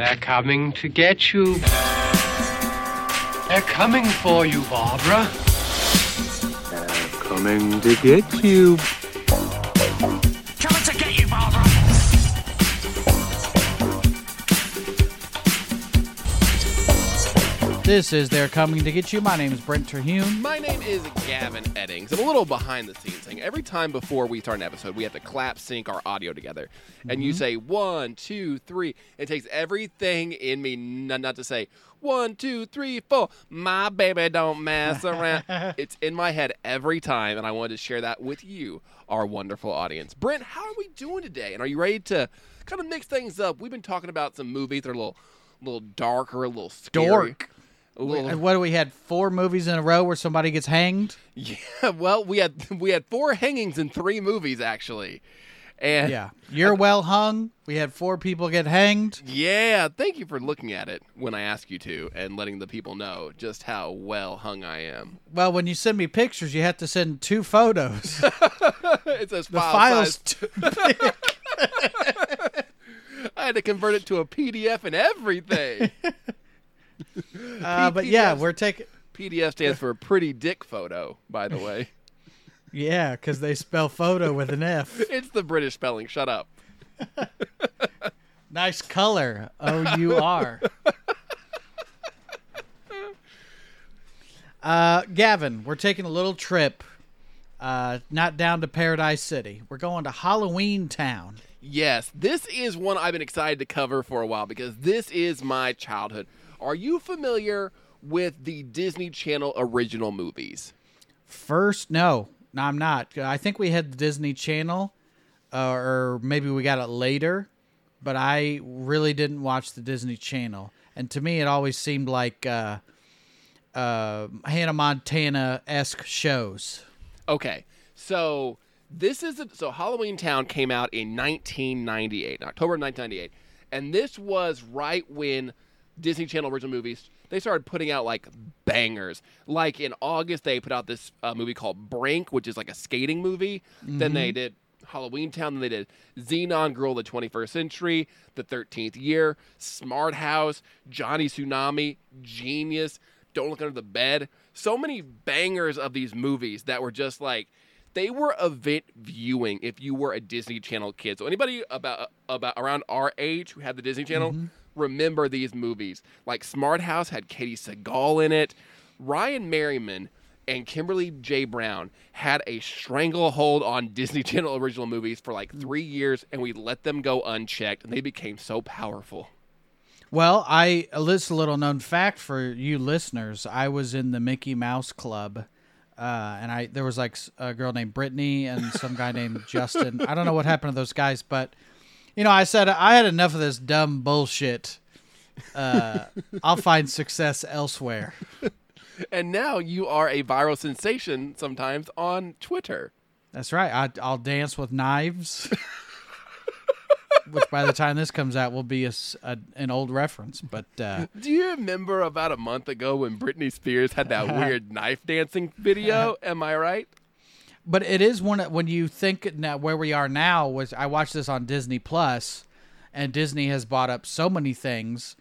They're coming to get you. They're coming for you, Barbara. They're coming to get you. This is They're Coming to Get You. My name is Brent Terhune. My name is Gavin Eddings. I'm a little behind the scenes thing. Every time before we start an episode, we have to clap sync our audio together. And you mm-hmm. say one, two, three. It takes everything in me n- not to say one, two, three, four. My baby don't mess around. it's in my head every time, and I wanted to share that with you, our wonderful audience. Brent, how are we doing today? And are you ready to kind of mix things up? We've been talking about some movies that are a little, little darker, a little scary. Dork. A little, And what do we had? Four movies in a row where somebody gets hanged? Yeah, well, we had we had four hangings in three movies actually, and Yeah. You're well hung. We had four people get hanged. yeah. Thank you for looking at it when I ask you to and letting the people know just how well hung I am. Well, when you send me pictures, you have to send two photos. it says The file file's too I had to convert it to a PDF and everything. Uh, but yeah, we're taking. PDF stands for pretty dick photo, by the way. Yeah, because they spell photo with an F. It's the British spelling. Shut up. Nice color. Oh, O U R. Uh, Gavin, we're taking a little trip. Uh, not down to Paradise City. We're going to Halloween Town. Yes, this is one I've been excited to cover for a while because this is my childhood. Are you familiar with the Disney Channel original movies? First, no, no, I'm not. I think we had the Disney Channel, uh, or maybe we got it later, but I really didn't watch the Disney Channel. And to me, it always seemed like uh, uh, Hannah Montana esque shows. Okay, so this is a, so Halloween Town came out in 1998, October 1998, and this was right when Disney Channel original movies they started putting out like bangers. Like in August, they put out this uh, movie called Brink, which is like a skating movie. Then they mm-hmm. did Halloween Town. Then they did Zenon Girl of the 21st Century, The 13th Year, Smart House, Johnny Tsunami, Genius, Don't Look Under the Bed. So many bangers of these movies that were just like they were event viewing if you were a Disney Channel kid. So anybody about uh, about around our age who had the Disney Channel mm-hmm. Remember these movies. Like Smart House had Katey Sagal in it. Ryan Merriman and Kimberly J. Brown had a stranglehold on Disney Channel original movies for like three years, and we let them go unchecked, and they became so powerful. Well, I little known fact for you listeners. I was in the Mickey Mouse Club, uh, and I there was like a girl named Britney and some guy named Justin. I don't know what happened to those guys, but you know, I said I had enough of this dumb bullshit. Uh, I'll find success elsewhere. And now you are a viral sensation sometimes on Twitter. That's right. I, I'll dance with knives, which by the time this comes out will be a, a- an old reference. But uh, Do you remember about a month ago when Britney Spears had that weird knife dancing video? Am I right? But it is one when you think now where we are now was I watched this on Disney Plus, and Disney has bought up so many things,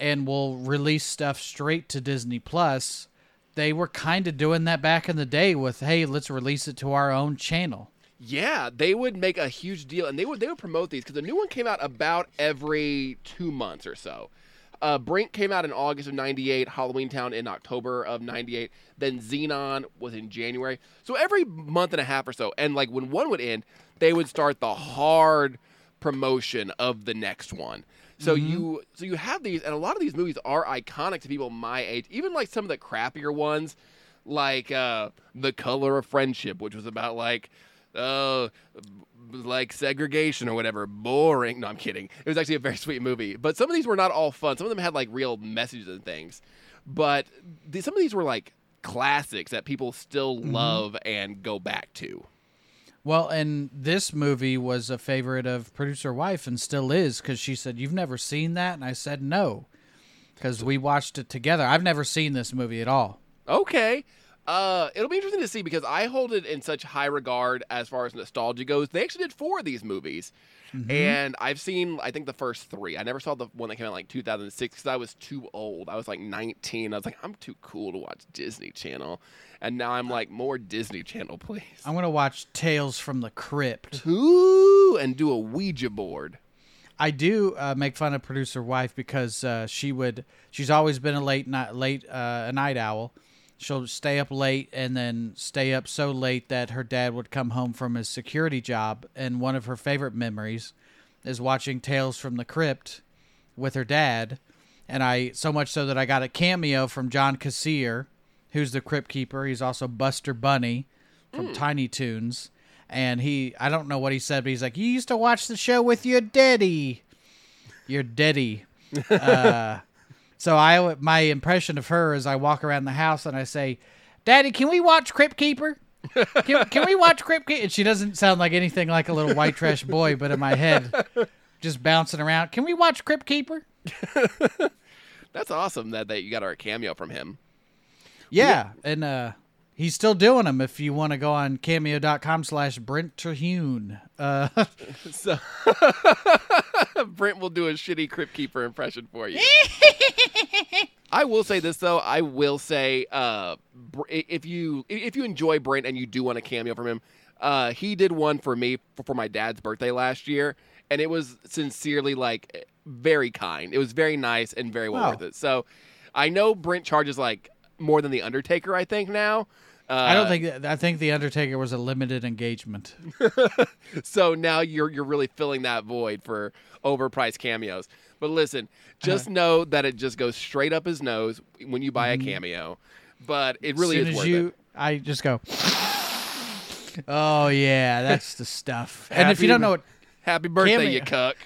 and will release stuff straight to Disney Plus. They were kind of doing that back in the day with, hey, let's release it to our own channel. Yeah, they would make a huge deal, and they would they would promote these because the new one came out about every two months or so. Uh, Brink came out in August of '98, Halloween Town in October of '98, then Zenon was in January. So every month and a half or so, and like when one would end, they would start the hard promotion of the next one. So you so you have these, and a lot of these movies are iconic to people my age. Even like some of the crappier ones, like uh, The Color of Friendship, which was about like uh like segregation or whatever. Boring. No i'm kidding. It was actually a very sweet movie. But some of these were not all fun. Some of them had like real messages and things. But the, some of these were like classics that people still mm-hmm. love and go back to. Well, and this movie was a favorite of producer wife and still is because she said, You've never seen that? And I said, No, because we watched it together. I've never seen this movie at all. okay Uh, it'll be interesting to see because I hold it in such high regard as far as nostalgia goes. They actually did four of these movies, and I've seen I think the first three. I never saw the one that came out like 2006 because I was too old. I was like 19. I was like, I'm too cool to watch Disney Channel, and now I'm like, more Disney Channel, please. I'm gonna watch Tales from the Crypt. Ooh, and do a Ouija board. I do uh, make fun of producer wife because uh, she would. She's always been a late night late uh, a night owl. She'll stay up late and then stay up so late that her dad would come home from his security job, and one of her favorite memories is watching Tales from the Crypt with her dad. And I so much so that I got a cameo from John Kassir, who's the Crypt Keeper. He's also Buster Bunny from Tiny Toons. And he, I don't know what he said, but he's like, "You used to watch the show with your daddy, your daddy." uh, so I, my impression of her is I walk around the house and I say, "Daddy, can we watch Crypt Keeper? Can, can we watch Crypt Keeper?" And she doesn't sound like anything like a little white trash boy, but in my head, just bouncing around. Can we watch Crypt Keeper? That's awesome that, that you got our cameo from him. Yeah, and uh, he's still doing them. If you want to go on cameo.com slash Brent Terhune. Uh, So Brent will do a shitty Crypt Keeper impression for you. I will say this though. I will say, uh, if you if you enjoy Brent and you do want a cameo from him, uh, he did one for me for, for my dad's birthday last year, and it was sincerely like very kind. It was very nice and very well Oh. worth it. So, I know Brent charges like more than the Undertaker. I think now. Uh, I don't think I think the Undertaker was a limited engagement. So now you're you're really filling that void for overpriced cameos. But listen, just Uh-huh. know that it just goes straight up his nose when you buy a cameo. But it really Mm-hmm. as soon is as worth you, it. I just go. Oh yeah, that's the stuff. and if Happy you don't know what Happy birthday, Cameo. you cuck.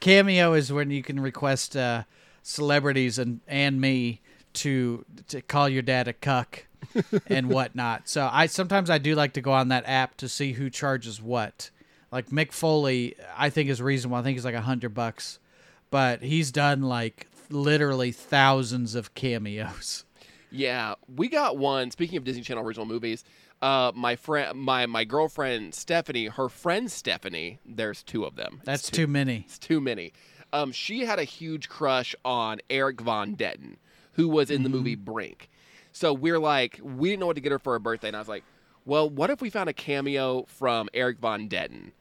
Cameo is when you can request uh, celebrities and and me to to call your dad a cuck and whatnot. So I sometimes I do like to go on that app to see who charges what. Like Mick Foley, I think is reasonable. I think he's like a hundred bucks, but he's done like literally thousands of cameos. Yeah, we got one. Speaking of Disney Channel original movies, uh, my friend, my my girlfriend Stephanie, her friend Stephanie. There's two of them. That's It's too many. It's too many. Um, she had a huge crush on Eric Von Detten, who was in the movie Brink. So we're like, we didn't know what to get her for her birthday, and I was like, well, what if we found a cameo from Eric Von Detten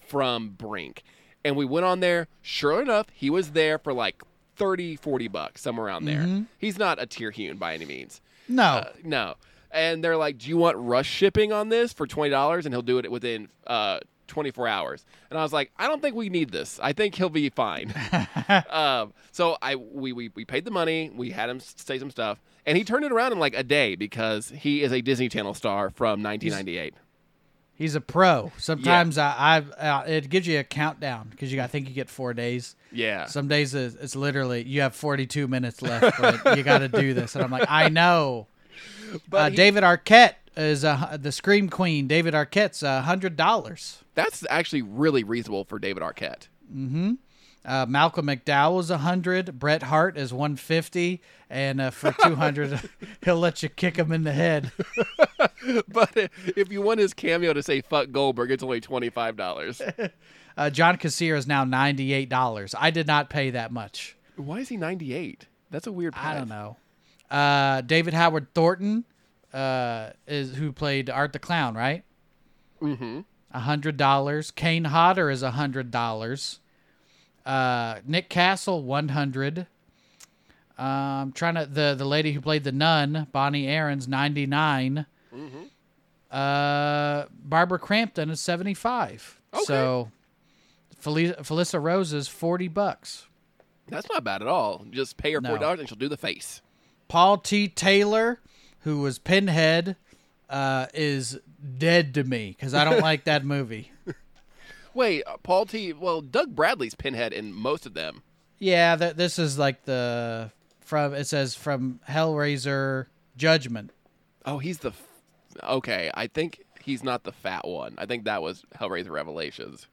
from Brink? And we went on there. Sure enough, he was there for like 30, 40 bucks, somewhere around there. He's not a Terhune by any means. No, Uh, no. And they're like, "Do you want rush shipping on this for twenty dollars?" And he'll do it within uh, twenty four hours. And I was like, "I don't think we need this. I think he'll be fine." um, so I we, we we paid the money. We had him say some stuff, and he turned it around in like a day because he is a Disney Channel star from 1998. he's a pro. Sometimes I, I uh, it gives you a countdown because you I think you get four days. Yeah. Some days it's, it's literally you have 42 minutes left, but you got to do this, and I'm like, I know. but uh, he- David Arquette is uh, the Scream Queen. David Arquette's a hundred dollars. that's actually really reasonable for David Arquette. Uh, Malcolm McDowell is a hundred. Bret Hart is 150, and uh, for 200, he'll let you kick him in the head. But if you want his cameo to say "fuck Goldberg," it's only twenty five dollars. Uh, John Kassir is now 98 dollars. I did not pay that much. Why is he ninety eight? That's a weird. I don't know. Uh, David Howard Thornton uh, is who played Art the Clown, right? Mm-hmm. A hundred dollars. Kane Hodder is a hundred dollars. Uh, Nick Castle one hundred. Um, trying to the the lady who played the nun, Bonnie Aarons ninety Uh, Barbara Crampton is seventy five. Okay. So, Felicia, Felissa Rose is forty bucks. That's not bad at all. Just pay her four dollars and she'll do the face. Paul T. Taylor, who was Pinhead, uh, is dead to me because I don't like that movie. Wait, uh, Paul T. Well, Doug Bradley's Pinhead in most of them. Yeah, th- this is like the from it says from Hellraiser Judgment. Oh, he's the. F- okay, I think he's not the fat one. I think that was Hellraiser Revelations.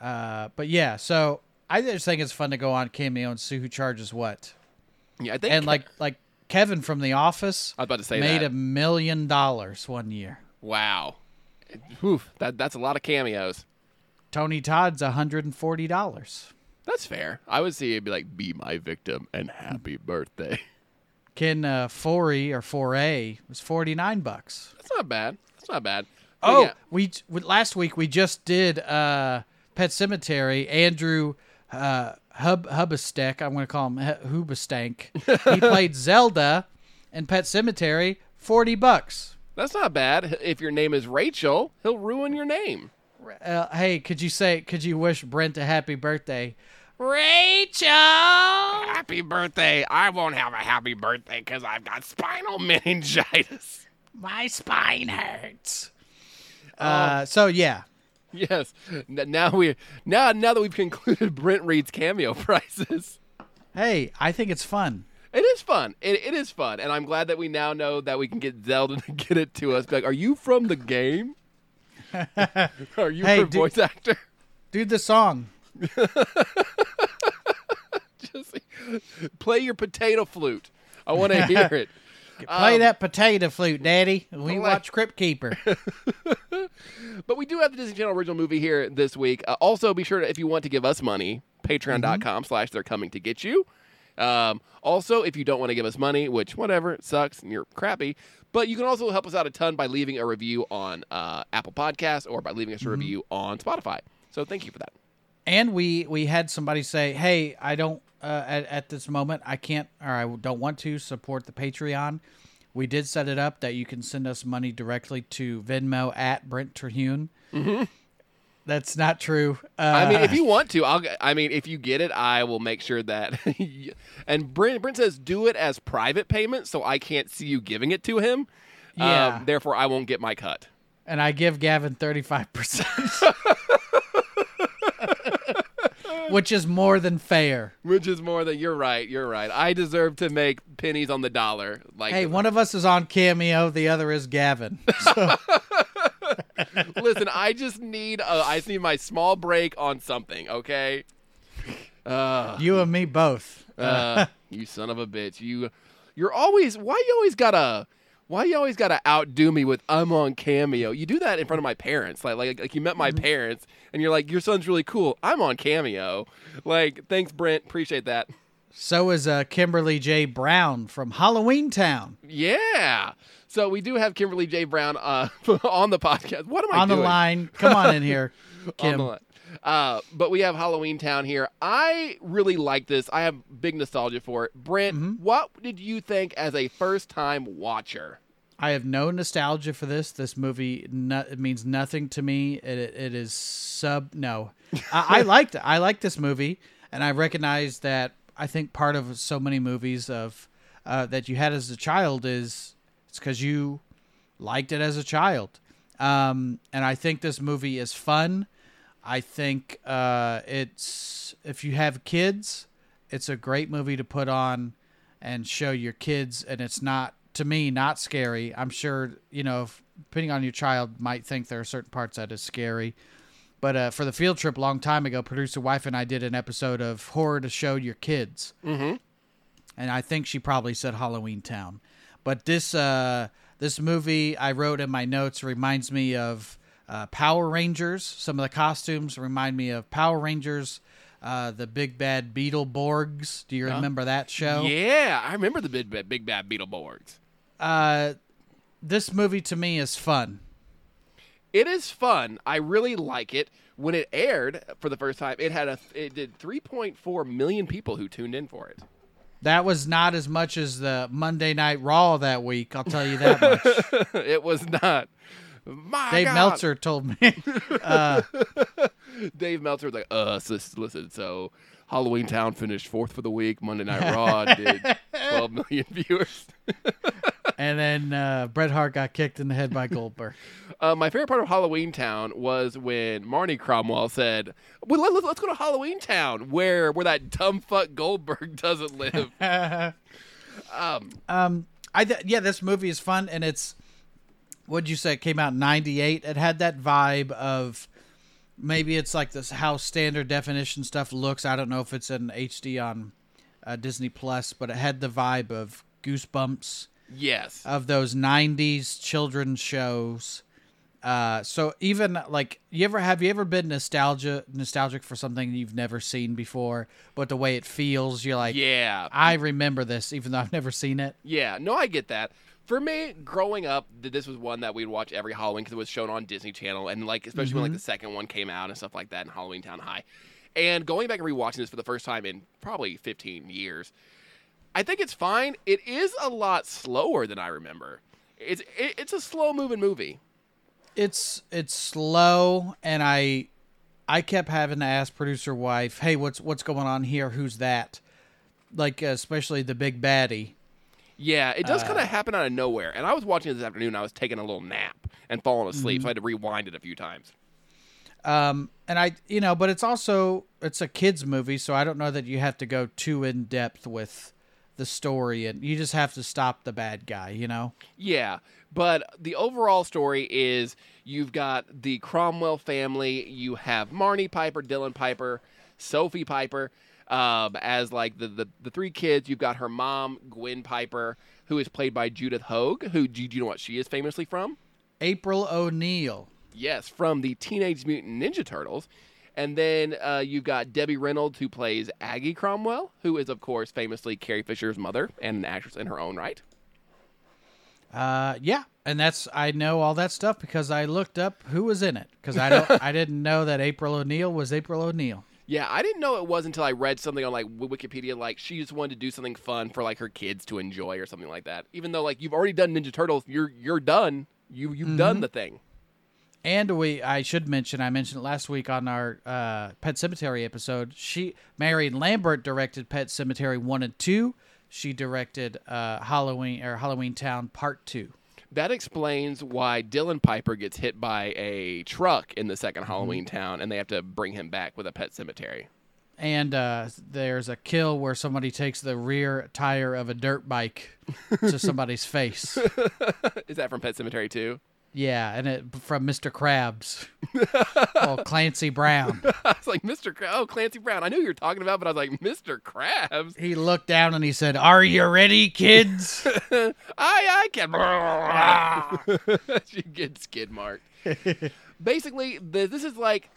Uh, but yeah, so I just think it's fun to go on Cameo and see who charges what. Yeah, I think. And like like Kevin from The Office I was about to say made a million dollars one year. Wow. Whew, that that's a lot of cameos. Tony Todd's hundred and forty dollars. That's fair. I would see it'd be like, "Be my victim and happy birthday." Ken uh, Foree or 4A was forty nine bucks. That's not bad. That's not bad. But Oh, yeah. we, we last week we just did uh, Pet Sematary. Andrew uh, Hub I'm going to call him H- Hubestank. he played Zelda in Pet Sematary. Forty bucks. that's not bad. If your name is Rachel, he'll ruin your name. Uh, hey, could you say? Could you wish Brent a happy birthday? Rachel. Happy birthday. I won't have a happy birthday because I've got spinal meningitis. My spine hurts. Uh, so yeah, Yes. N- Now we now now that we've concluded Brent Reed's cameo prices. hey, I think it's fun. It is fun. It, it is fun, and I'm glad that we now know that we can get Zelda to get it to us. Be Like, are you from the game? are you Hey, her do- voice actor? Dude, the song. Just play your potato flute. I want to hear it. Play Um, that potato flute, Daddy. We watch Crypt Keeper. But we do have the Disney Channel original movie here this week. Uh, also, be sure to, if you want to give us money, patreon.com slash they're coming to get you. Um, also, if you don't want to give us money, which whatever, it sucks and you're crappy, but you can also help us out a ton by leaving a review on uh, Apple Podcasts or by leaving us a review on Spotify. So thank you for that. and we we had somebody say, "Hey, I don't uh, at at this moment I can't or I don't want to support the Patreon." We did set it up that you can send us money directly to Venmo at Brent Terhune. That's not true. Uh, I mean, if you want to, I'll. I mean, if you get it, I will make sure that. and Brent, Brent says do it as private payment, so I can't see you giving it to him. Yeah. Um, therefore, I won't get my cut. and I give Gavin thirty five percent, which is more than fair. Which is more than you're right. You're right. I deserve to make pennies on the dollar. Like, Hey, one of us is on Cameo, the other is Gavin. So, listen, I just need. A, I just need my small break on something. Okay. Uh, you and me both. uh, you son of a bitch. You, you're always. Why you always gotta? Why you always gotta outdo me with I'm on Cameo? You do that in front of my parents. Like, like, like you met my parents, and you're like, your son's really cool. I'm on Cameo. Like, thanks, Brent. Appreciate that. So is uh, Kimberly J. Brown from Halloween Town Yeah. So we do have Kimberly J. Brown uh, on the podcast. What am I on the line. Come on in here, on Kim. the line. Uh, but we have Halloween Town here. I really like this. I have big nostalgia for it. Brent, Mm-hmm. what did you think as a first time watcher? I have no nostalgia for this. This movie, no, it means nothing to me. It, it is sub. No, I, I liked. I like this movie, and I recognize that. I think part of so many movies of uh, that you had as a child is it's because you liked it as a child, um, and I think this movie is fun. I think uh, it's if you have kids, it's a great movie to put on and show your kids, and it's not to me not scary. I'm sure you know, if, depending on your child, might think there are certain parts that is scary. But uh, for the field trip a long time ago, producer wife and I did an episode of horror to show your kids, mm-hmm. and I think she probably said Halloween Town. But this uh, this movie I wrote in my notes reminds me of uh, Power Rangers. Some of the costumes remind me of Power Rangers. Uh, the big bad Beetleborgs. Do you remember that show? Yeah, I remember the big, bad- big bad Beetleborgs. Uh, this movie to me is fun. It is fun. I really like it. When it aired for the first time, it had a it did 3.4 million people who tuned in for it. That was not as much as the Monday Night Raw that week. I'll tell you that much. it was not. My Dave God. Meltzer told me. Dave Meltzer was like, uh, sis- listen, so Halloween Town finished fourth for the week. Monday Night Raw did 12 million viewers. And then uh, Bret Hart got kicked in the head by Goldberg. Uh, my favorite part of Halloween Town was when Marnie Cromwell said, well, let, let's go to Halloween Town where where that dumb fuck Goldberg doesn't live. Um, I th- yeah, this movie is fun, and it's what'd you say? It came out in '98. It had that vibe of maybe it's like this how standard definition stuff looks. I don't know if it's in HD on uh, Disney Plus, but it had the vibe of goosebumps Yes. of those 90s children's shows. Uh, so even like you ever have you ever been nostalgia nostalgic for something you've never seen before, but the way it feels, you're like, yeah. I remember this, even though I've never seen it. Yeah, no, I get that. For me, growing up, this was one that we'd watch every Halloween because it was shown on Disney Channel, and like especially when like the second one came out and stuff like that in Halloween Town High. And going back and rewatching this for the first time in probably 15 years, I think it's fine. It is a lot slower than I remember. It's it, it's a slow moving movie. It's it's slow, and I I kept having to ask producer wife, "Hey, what's what's going on here? Who's that?" Like uh, especially the big baddie. Yeah, it does kind of happen out of nowhere. And I was watching it this afternoon. I was taking a little nap and falling asleep, so I had to rewind it a few times. Um, and I, you know, but it's also it's a kids movie, so I don't know that you have to go too in depth with the story, and you just have to stop the bad guy, you know. Yeah, but the overall story is you've got the Cromwell family. You have Marnie Piper, Dylan Piper, Sophie Piper um, as like the, the the three kids. You've got her mom, Gwen Piper, who is played by Judith Hoag. Who do you, do you know what she is famously from? April O'Neil. Yes, from the Teenage Mutant Ninja Turtles. And then uh, you've got Debbie Reynolds, who plays Aggie Cromwell, who is, of course, famously Carrie Fisher's mother and an actress in her own right. Uh, yeah, and that's I know all that stuff because I looked up who was in it because I don't I didn't know that April O'Neil was April O'Neil. Yeah, I didn't know it was until I read something on like Wikipedia, like she just wanted to do something fun for like her kids to enjoy or something like that. Even though like you've already done Ninja Turtles, you're you're done. You you've done the thing. And we, I should mention, I mentioned it last week on our uh, Pet Sematary episode. She, Marion Lambert, directed Pet Sematary one and two. She directed uh, Halloween or Halloween Town Part two. That explains why Dylan Piper gets hit by a truck in the 2nd Halloween Town, and they have to bring him back with a pet cemetery. And uh, there's a kill where somebody takes the rear tire of a dirt bike to somebody's face. Is that from Pet Sematary too? Yeah, and it from Mr. Krabs. oh, Clancy Brown. I was like, Mr. Krabs. Oh, Clancy Brown. I knew you were talking about, but I was like, Mr. Krabs. He looked down and he said, "Are you ready, kids?" I I can. she gets skid marked. Basically, the, this is like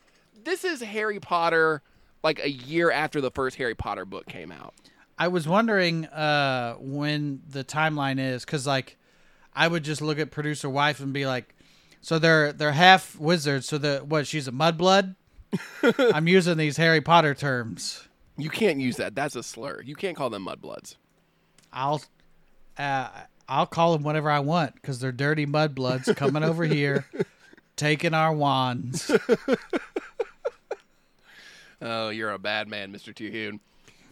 this is Harry Potter, like a year after the first Harry Potter book came out. I was wondering uh, when the timeline is because, like, I would just look at producer wife and be like, "So they're they're half wizards. So the what? She's a mudblood." I'm using these Harry Potter terms. You can't use that. That's a slur. You can't call them mudbloods. I'll uh, I'll call them whatever I want because they're dirty mudbloods coming over here, taking our wands. Oh, you're a bad man, Mr. Terhune.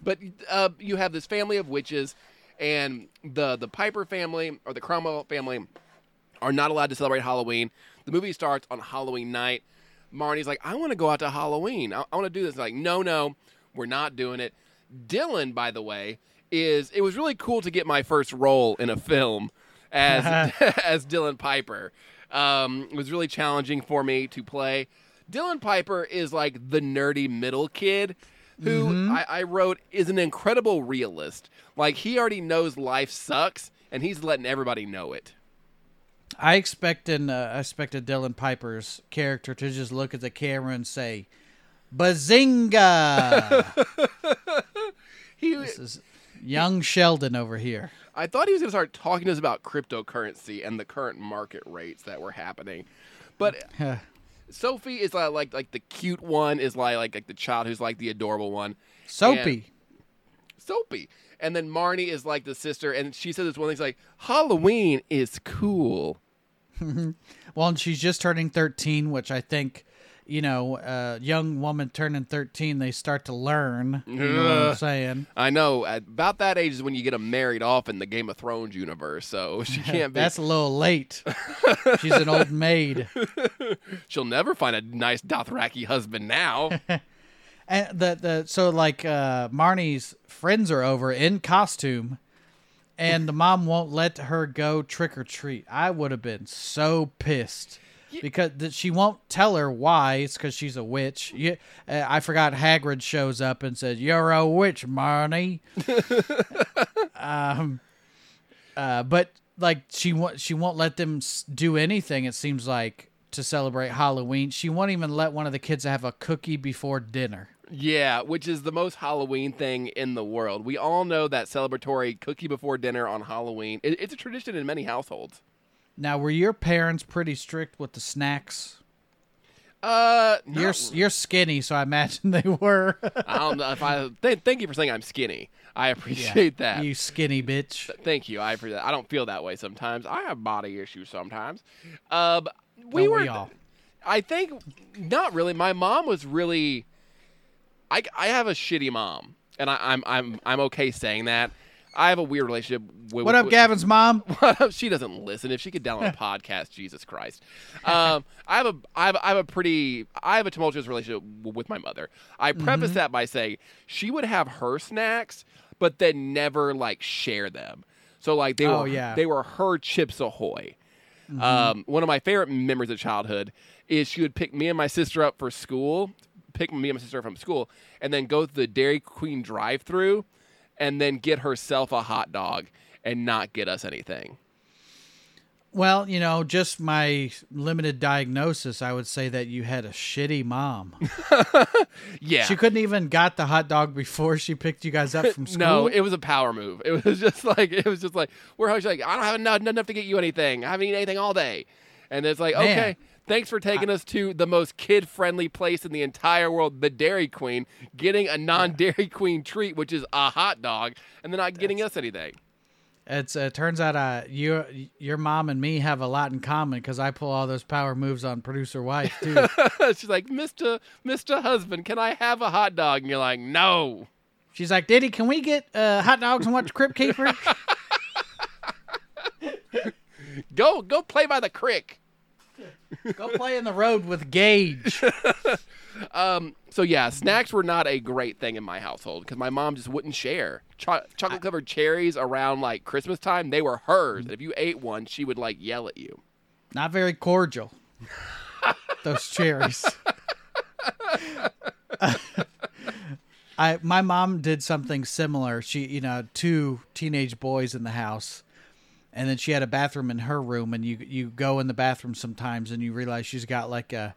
But uh, you have this family of witches, and the the Piper family or the Cromwell family are not allowed to celebrate Halloween. The movie starts on Halloween night. Marnie's like, I want to go out to Halloween. I, I want to do this. Like, no, no, we're not doing it. Dylan, by the way, is it was really cool to get my first role in a film as as Dylan Piper. Um, it was really challenging for me to play. Dylan Piper is like the nerdy middle kid who I, I wrote is an incredible realist. Like he already knows life sucks, and he's letting everybody know it. I expected uh, I expected Dylan Piper's character to just look at the camera and say, "Bazinga!" He, this is young Sheldon over here. I thought he was going to start talking to us about cryptocurrency and the current market rates that were happening, but Sophie is like like, like the cute one is like, like like the child who's like the adorable one. Soapy. Soapy. And then Marnie is like the sister, and she says this one thing's like, Halloween is cool. Well, and she's just turning 13, which I think, you know, a young woman turning 13, they start to learn. You know what I'm saying? I know. At about that age is when you get them married off in the Game of Thrones universe, so she can't be. That's a little late. she's an old maid. She'll never find a nice Dothraki husband now. And the the so like uh Marnie's friends are over in costume and the mom won't let her go trick or treat. I would have been so pissed. Because th- she won't tell her why. It's because she's a witch. You, uh, I forgot Hagrid shows up and says, "You're a witch, Marnie." um, Uh, but like she won't she won't let them s- do anything. It seems like to celebrate Halloween. She won't even let one of the kids have a cookie before dinner. Yeah, which is the most Halloween thing in the world. We all know that celebratory cookie before dinner on Halloween. It, it's a tradition in many households. Now, were your parents pretty strict with the snacks? Uh, You're you're skinny, so I imagine they were. I don't know if I. Th- thank you for saying I'm skinny. I appreciate that. you skinny bitch. Thank you. I appreciate that. I don't feel that way sometimes. I have body issues sometimes. Um, we Don't were. we all? I think not really. My mom was really. I, I have a shitty mom, and I, I'm I'm I'm okay saying that. I have a weird relationship with. What up, with, Gavin's mom? she doesn't listen. If she could download a podcast, Jesus Christ. Um, I have a, I have, I have a pretty, I have a tumultuous relationship with my mother. I preface Mm-hmm. that by saying she would have her snacks, but then never like share them. So like they Oh, were, yeah. Mm-hmm. they were her Chips Ahoy. Um, one of my favorite memories of childhood is she would pick me and my sister up for school, pick me and my sister up from school, and then go to the Dairy Queen drive-through, and then get herself a hot dog and not get us anything. Well, you know, just my limited diagnosis, I would say that you had a shitty mom. Yeah. She couldn't even got the hot dog before she picked you guys up from school. no, it was a power move. It was just like it was just like we're she's like I don't have enough, enough to get you anything. I haven't eaten anything all day, and it's like Man. okay, thanks for taking us to the most kid friendly place in the entire world, the Dairy Queen, getting a non Dairy Queen treat, which is a hot dog, and then not getting us anything. It's uh, turns out uh, you, your mom and me have a lot in common because I pull all those power moves on producer wife too. She's like, Mister Mister Husband, can I have a hot dog? And you're like, No. She's like, Diddy, can we get uh, hot dogs and watch Crypt Keeper? Go go play by the creek. Go play in the road with Gage. Um, so yeah, snacks were not a great thing in my household because my mom just wouldn't share. Cho- chocolate covered cherries around like Christmas time, they were hers. And if you ate one, she would like yell at you. Not very cordial. Those cherries. I my mom did something similar. She, you know, two teenage boys in the house. And then she had a bathroom in her room and you you go in the bathroom sometimes and you realize she's got like a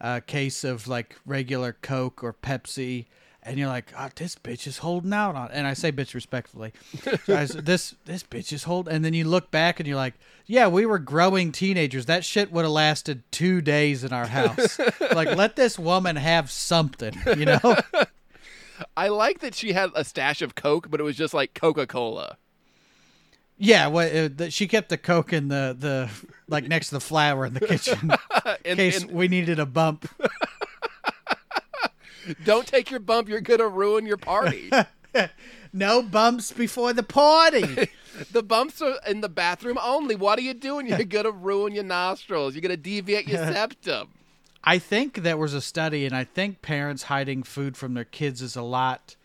a case of like regular Coke or Pepsi and you're like, oh, this bitch is holding out on, and I say bitch respectfully. So I s- this this bitch is holding, and then you look back and you're like, yeah, we were growing teenagers. That shit would have lasted two days in our house. like, let this woman have something, you know? I like that she had a stash of Coke, but it was just like Coca Cola. Yeah, what uh, the, she kept the coke in the the like next to the flour in the kitchen in And, case and we needed a bump. don't take your bump; you're gonna ruin your party. No bumps before the party. the bumps are in the bathroom only. What are you doing? You're gonna ruin your nostrils. You're gonna deviate your septum. I think there was a study, and I think parents hiding food from their kids is a lot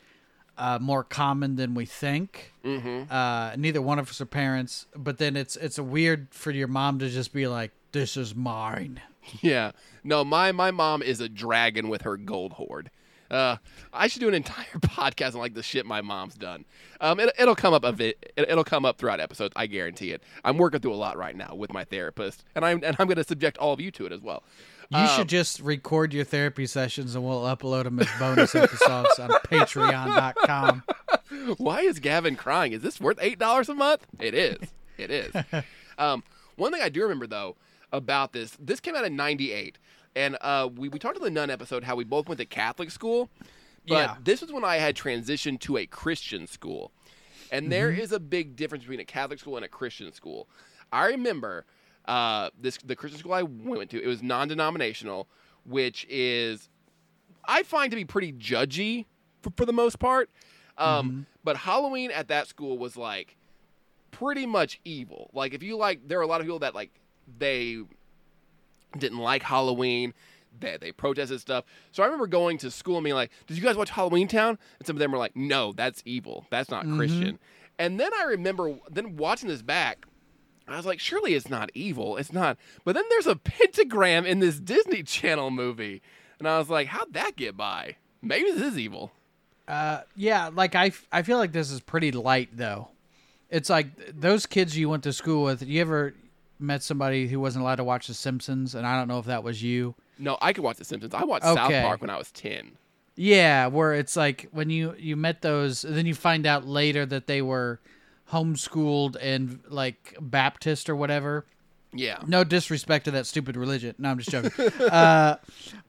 uh, more common than we think. Mm-hmm. Uh, neither one of us are parents, but then it's it's a weird for your mom to just be like, "This is mine." Yeah. No, my my mom is a dragon with her gold hoard. Uh, I should do an entire podcast on like the shit my mom's done. Um, it, it'll come up a bit. It, it'll come up throughout episodes. I guarantee it. I'm working through a lot right now with my therapist, and I'm and I'm going to subject all of you to it as well. You should just record your therapy sessions, and we'll upload them as bonus episodes on Patreon.com. Why is Gavin crying? Is this worth eight dollars a month? It is. It is. um, one thing I do remember though about this, this came out in '98, and uh, we we talked in the nun episode how we both went to Catholic school, but Yeah. this was when I had transitioned to a Christian school, and there is a big difference between a Catholic school and a Christian school. I remember uh, this the Christian school I went to. It was non-denominational, which is I find to be pretty judgy for, for the most part. Um, But Halloween at that school was like pretty much evil. Like if you like, there are a lot of people that like they didn't like Halloween. They they protested stuff. So I remember going to school and being like, "Did you guys watch Halloween Town?" And some of them were like, "No, that's evil. That's not Christian." And then I remember then watching this back. I was like, surely it's not evil. It's not. But then there's a pentagram in this Disney Channel movie. And I was like, how'd that get by? Maybe this is evil. Uh, yeah, like I, f- I feel like this is pretty light though. It's like those kids you went to school with. You ever met somebody who wasn't allowed to watch The Simpsons? And I don't know if that was you. No, I could watch The Simpsons. I watched South Park when I was ten. Yeah, where it's like when you you met those, then you find out later that they were homeschooled and like Baptist or whatever. Yeah. No disrespect to that stupid religion. No, I'm just joking. uh,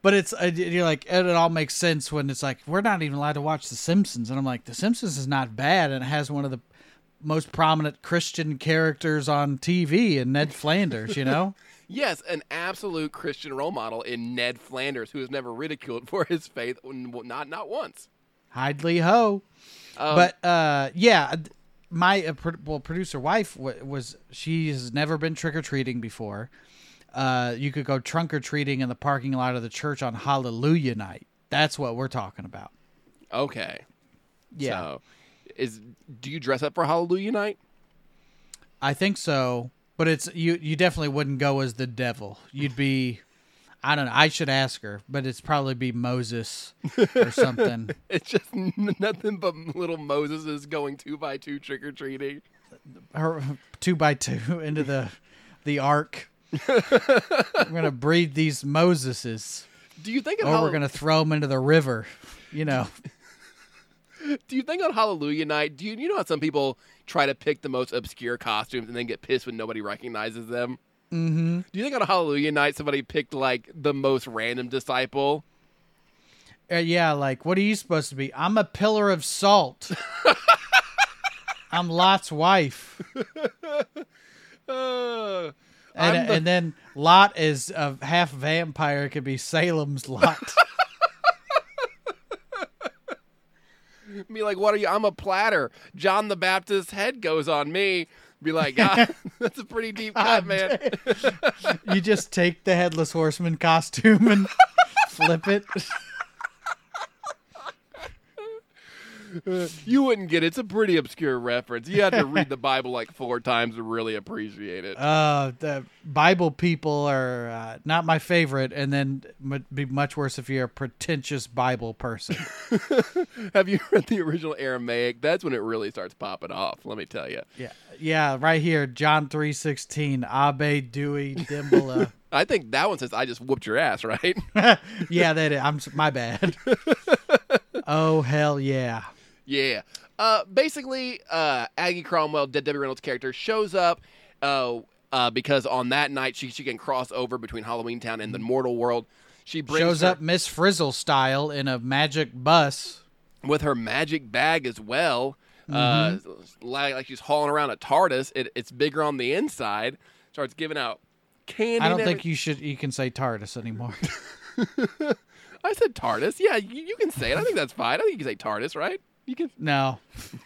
but it's uh, you're like it, all makes sense when it's like we're not even allowed to watch The Simpsons, and I'm like The Simpsons is not bad, and it has one of the most prominent Christian characters on TV, and Ned Flanders. You know. Yes, an absolute Christian role model in Ned Flanders, who is never ridiculed for his faith, not not once. Hidely ho. Um, but uh, yeah, my uh, well producer wife was she has never been trick or treating before. Uh, you could go trunk or treating in the parking lot of the church on Hallelujah night. That's what we're talking about. okay, Yeah, So, is do you dress up for Hallelujah night? I think so. But it's you. You definitely wouldn't go as the devil. You'd be. I don't know. I should ask her, but it's probably be Moses or something. It's just nothing but little Moses is going two by two trick or treating. her two by two into the the ark. we're gonna breed these Moseses, Do you think or Hall- we're gonna throw them into the river. You know, do you think on Hallelujah night? Do you you know how some people try to pick the most obscure costumes and then get pissed when nobody recognizes them? Mm-hmm. Do you think on Hallelujah night somebody picked like the most random disciple? Uh, yeah. Like, what are you supposed to be? I'm a pillar of salt. I'm Lot's wife, Uh, and I'm the- and then Lot is a half vampire. Could be Salem's Lot. me like, what are you? I'm a platter. John the Baptist's head goes on me. Be like, ah, God, that's a pretty deep cut, man. you just take the headless horseman costume and flip it. You wouldn't get it. It's a pretty obscure reference. You have to read the Bible like four times to really appreciate it. Uh, the Bible people are uh, not my favorite, and then would be much worse if you're a pretentious Bible person. have you read the original Aramaic? That's when it really starts popping off. Let me tell you. yeah, yeah, right here, John three sixteen, Abe Dewey Dimbala. I think that one says, "I just whooped your ass," right? yeah, that is, I'm my bad. oh hell yeah! Yeah. Uh, basically, uh, Aggie Cromwell, Dead Debbie Reynolds' character, shows up uh, uh, because on that night she, she can cross over between Halloween Town and the mortal world. She brings Shows her- up Miss Frizzle style in a magic bus. with her magic bag as well. Mm-hmm. Uh, like, like she's hauling around a TARDIS. It, it's bigger on the inside. Starts giving out candy. I don't think every- you should. You can say TARDIS anymore. I said TARDIS. Yeah, you, you can say it. I think that's fine. I think you can say TARDIS, right? You can. no.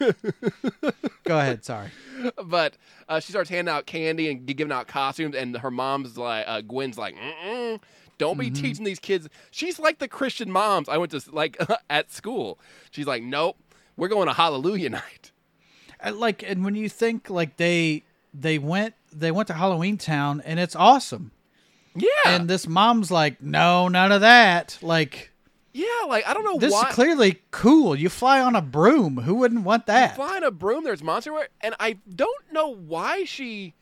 Go ahead. Sorry. But uh, she starts handing out candy and giving out costumes, and her mom's like, uh, Gwen's like, Mm-mm, don't be teaching these kids. She's like the Christian moms I went to like at school. She's like, nope, we're going to Hallelujah night. I like and when you think like they they went they went to Halloween Town and it's awesome. Yeah, And this mom's like, "No, none of that." Like yeah. Like I don't know why. this why. is clearly cool. You fly on a broom. Who wouldn't want that? flying a broom. There's monster wear, and I don't know why she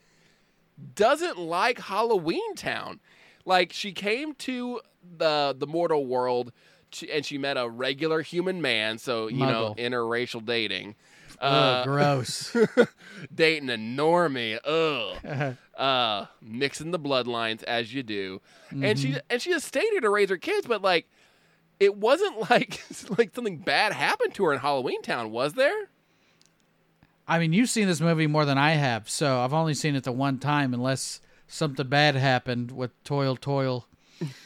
doesn't like Halloween Town. Like she came to the the mortal world, to, and she met a regular human man. So you know, interracial dating, Ugh, uh, gross. dating a normie. Ugh. uh, mixing the bloodlines as you do, and she and she just stayed here to raise her kids, but like. It wasn't like like something bad happened to her in Halloween Town, was there? I mean, you've seen this movie more than I have, so I've only seen it the one time unless something bad happened with Toil Toil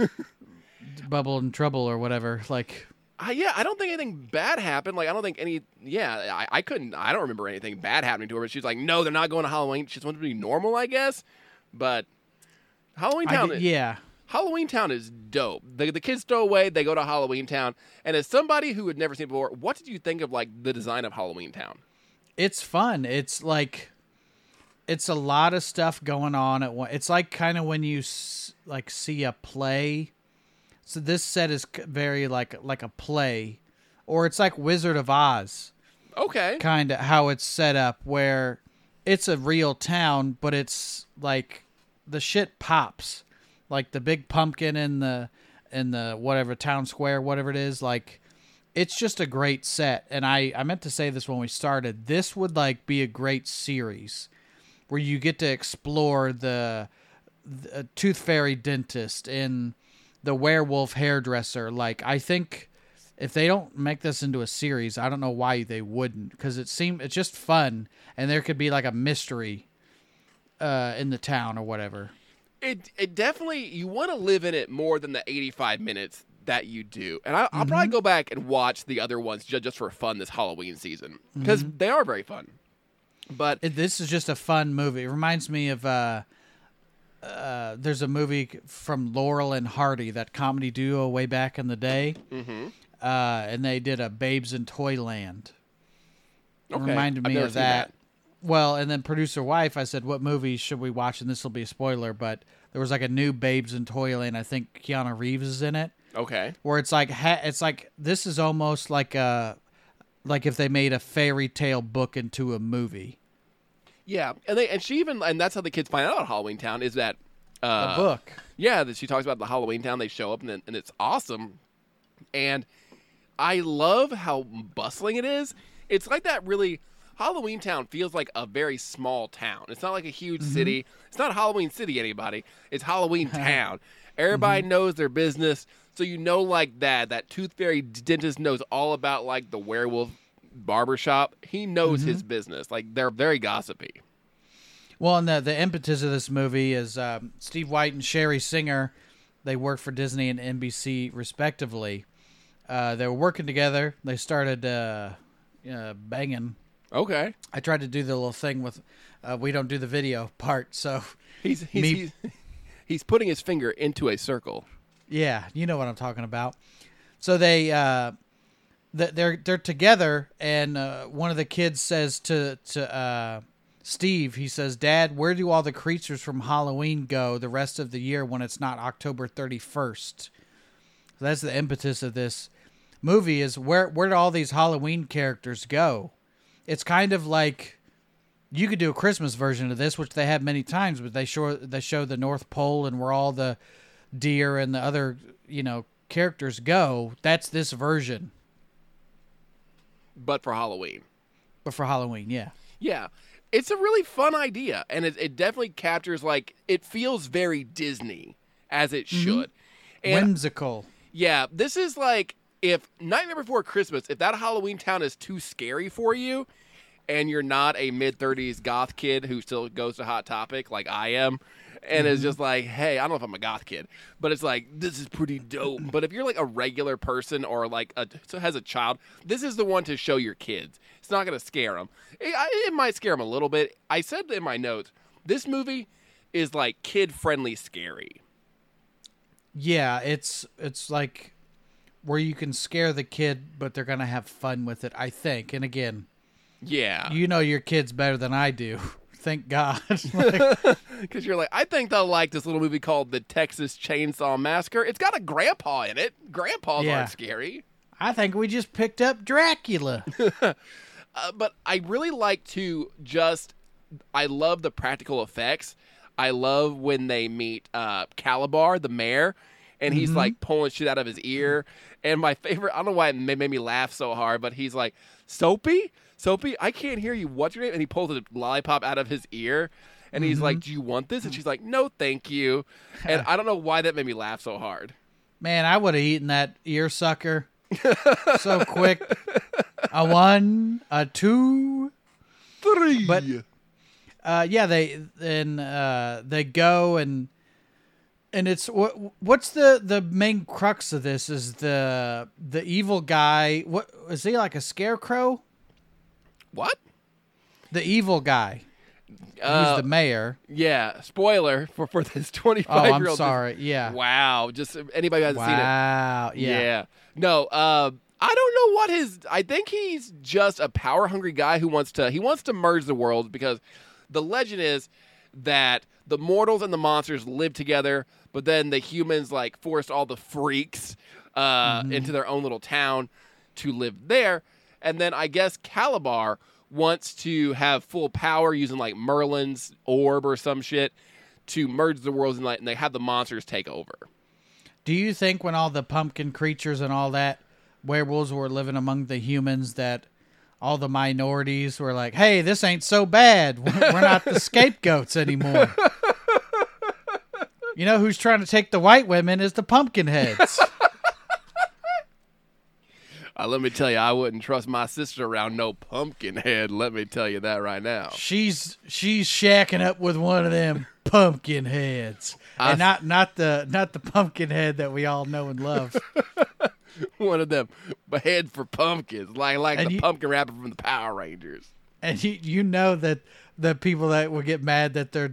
Bubble and Trouble or whatever. Like Uh, yeah, I don't think anything bad happened. Like, I don't think any. Yeah, I, I couldn't. I don't remember anything bad happening to her. But she's like, no, they're not going to Halloween. She's supposed to be normal, I guess. But Halloween Town, yeah. Halloween Town is dope. The the kids throw away. They go to Halloween Town. And as somebody who had never seen it before, what did you think of like the design of Halloween Town? it's fun. It's like it's a lot of stuff going on at once. It's like kind of when you s- like see a play. So this set is very like like a play, or it's like Wizard of Oz, Okay. kind of how it's set up, where it's a real town, but it's like the shit pops, like the big pumpkin in the in the whatever town square, whatever it is. Like it's just a great set. And I I meant to say this when we started. This would like be a great series where you get to explore the, the tooth fairy dentist and the werewolf hairdresser. Like I think if they don't make this into a series, I don't know why they wouldn't because it seemed it's just fun and there could be like a mystery uh, in the town or whatever. It it definitely you want to live in it more than the 85 minutes that you do. And I, I'll probably go back and watch the other ones just, just for fun this Halloween season because they are very fun. But It, this is just a fun movie. It reminds me of uh, uh, there's a movie from Laurel and Hardy, that comedy duo way back in the day, mm-hmm. uh, and they did a Babes in Toyland. It Okay. reminded I've me of that. that. Well, and then producer wife, I said, "What movie should we watch?" And this will be a spoiler, but there was like a new Babes in Toyland. I think Keanu Reeves is in it okay. where it's like ha- it's like this is almost like a like if they made a fairy tale book into a movie. Yeah, and they and she even and that's how the kids find out about Halloween Town is that uh, A book. Yeah, that she talks about the Halloween Town. They show up and then, and it's awesome, and I love how bustling it is. It's like that really. Halloween Town feels like a very small town. It's not like a huge city. It's not Halloween City, anybody. It's Halloween Town. Everybody knows their business, so you know like that. That Tooth Fairy dentist knows all about like the werewolf barbershop. He knows his business. Like they're very gossipy. Well, and the the impetus of this movie is um, Steve White and Sheri Singer. They work for Disney and NBC respectively. Uh, they were working together. They started uh, uh, banging. Okay. I tried to do the little thing with uh, we don't do the video part. So He's he's, Me- he's he's putting his finger into a circle. Yeah, you know what I'm talking about. So they uh they're they're together and uh, one of the kids says to to uh Steve, he says, "Dad, where do all the creatures from Halloween go the rest of the year when it's not October 31st?" So that's the impetus of this movie is where where do all these Halloween characters go? It's kind of like you could do a Christmas version of this, which they have many times, but they show they show the North Pole and where all the deer and the other you know characters go. That's this version, but for Halloween. but for Halloween, yeah. Yeah. It's a really fun idea, and it, it definitely captures like it feels very Disney as it mm-hmm. should. And Whimsical. yeah, this is like if Nightmare Before Christmas, if that Halloween town is too scary for you, and you're not a mid thirties goth kid who still goes to Hot Topic like I am, and is mm-hmm. just like, hey, I don't know if I'm a goth kid, but it's like this is pretty dope. But if you're like a regular person or like a so has a child, this is the one to show your kids. It's not gonna scare them. It, I- it might scare them a little bit. I said in my notes, this movie is like kid friendly scary. Yeah, it's it's like where you can scare the kid, but they're gonna have fun with it. I think. And again, Yeah, you know your kids better than I do. Thank God. Like, because you're like, I think they'll like this little movie called The Texas Chainsaw Massacre. It's got a grandpa in it. Grandpas Yeah. aren't scary. I think we just picked up Dracula. Uh, but I really like to just. I love the practical effects. I love when they meet uh, Kalabar, the mayor, and he's like pulling shit out of his ear. And my favorite, I don't know why it made me laugh so hard, but he's like, Sophie? Sophie, I can't hear you. What's your name? And he pulls a lollipop out of his ear. And he's like, Do you want this? And she's like, No, thank you. And I don't know why that made me laugh so hard. Man, I would have eaten that ear sucker so quick. A one, a two. Three. But- Uh, yeah, they then uh, they go and and it's what what's the the main crux of this is the the evil guy. What is he like a scarecrow? What? The evil guy. Uh, Who's the mayor? yeah, spoiler for, for this 25 Oh, year I'm old. sorry. Yeah. Wow. Just anybody who hasn't seen it. Wow. Yeah. No, uh, I don't know what his. I think he's just a power hungry guy who wants to. He wants to merge the world because the legend is that the mortals and the monsters live together, but then the humans like forced all the freaks uh, into their own little town to live there, and then I guess Kalabar wants to have full power using like Merlin's orb or some shit to merge the worlds and like and they have the monsters take over. Do you think when all the pumpkin creatures and all that werewolves were living among the humans that all the minorities were like, "Hey, this ain't so bad. We're we're not the scapegoats anymore." You know who's trying to take the white women is the pumpkin heads. Uh, let me tell you, I wouldn't trust my sister around no pumpkin head. Let me tell you that right now. she's she's shacking up with one of them pumpkin heads. I- And not not the not the pumpkin head that we all know and love. One of them, but head for pumpkins, like like And the you- pumpkin rapper from the Power Rangers. And you you know that the people that will get mad that their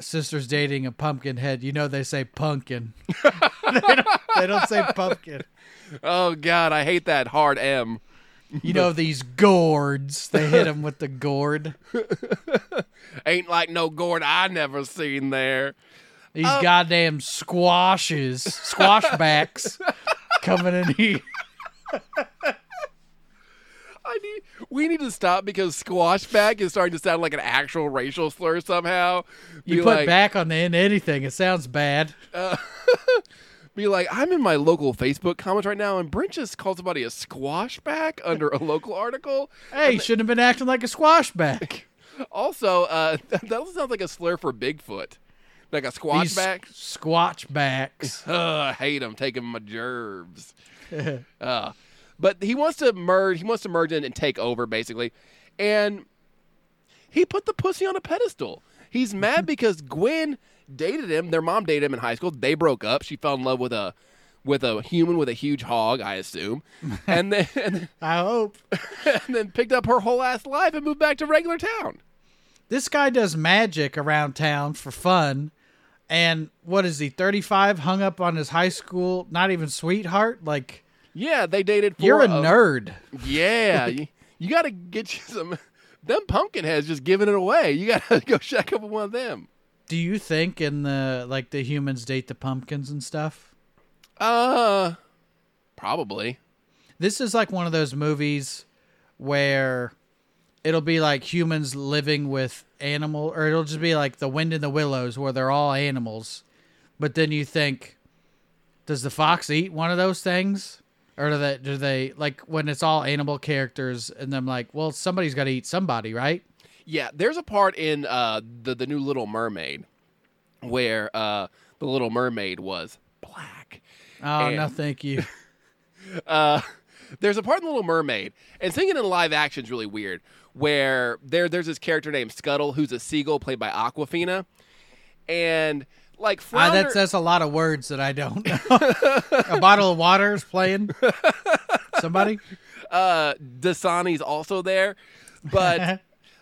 sister's dating a pumpkin head, you know they say pumpkin. they, don't, they don't say pumpkin. Oh God, I hate that hard M. You know these gourds. They hit him with the gourd. Ain't like no gourd I never seen there. These Oh. goddamn squashes, squashbacks coming in here. I need. We need to stop because squashback is starting to sound like an actual racial slur somehow. You put like, back on the end of anything, it sounds bad. Uh, be like, I'm in my local Facebook comments right now, and Brent just called somebody a squashback under a local article. Hey, you shouldn't have been acting like a squashback. Also, uh, that sounds like a slur for Bigfoot, like a squashback. squatchbacks. Ugh, I hate them taking my gerbs. uh, but he wants to merge. He wants to merge in and take over, basically. And he put the pussy on a pedestal. He's mad because Gwen dated him. Their mom dated him in high school. They broke up. She fell in love with a with a human with a huge hog, I assume, and then and I hope. and then picked up her whole ass life and moved back to regular town. This guy does magic around town for fun. And what is he, 35, hung up on his high school, not even sweetheart? Like, Yeah, they dated. For you're a nerd. Yeah, you, you got to get you some. Them pumpkin heads just giving it away. You got to go check up with one of them. Do you think in the, like, the humans date the pumpkins and stuff? Uh, probably. This is like one of those movies where it'll be like humans living with animal or it'll just be like the wind in the willows where they're all animals but then you think does the fox eat one of those things or do they do they like when it's all animal characters and then like well somebody's got to eat somebody right Yeah, there's a part in uh the the new Little Mermaid where uh the Little Mermaid was black. oh And- no thank you Uh, there's a part in the Little Mermaid, and seeing it in live action is really weird. Where there, there's this character named Scuttle, who's a seagull played by Awkwafina, and like Ah, Flounder, that's that's a lot of words that i don't know a bottle of water is playing somebody uh, Dasani's also there, but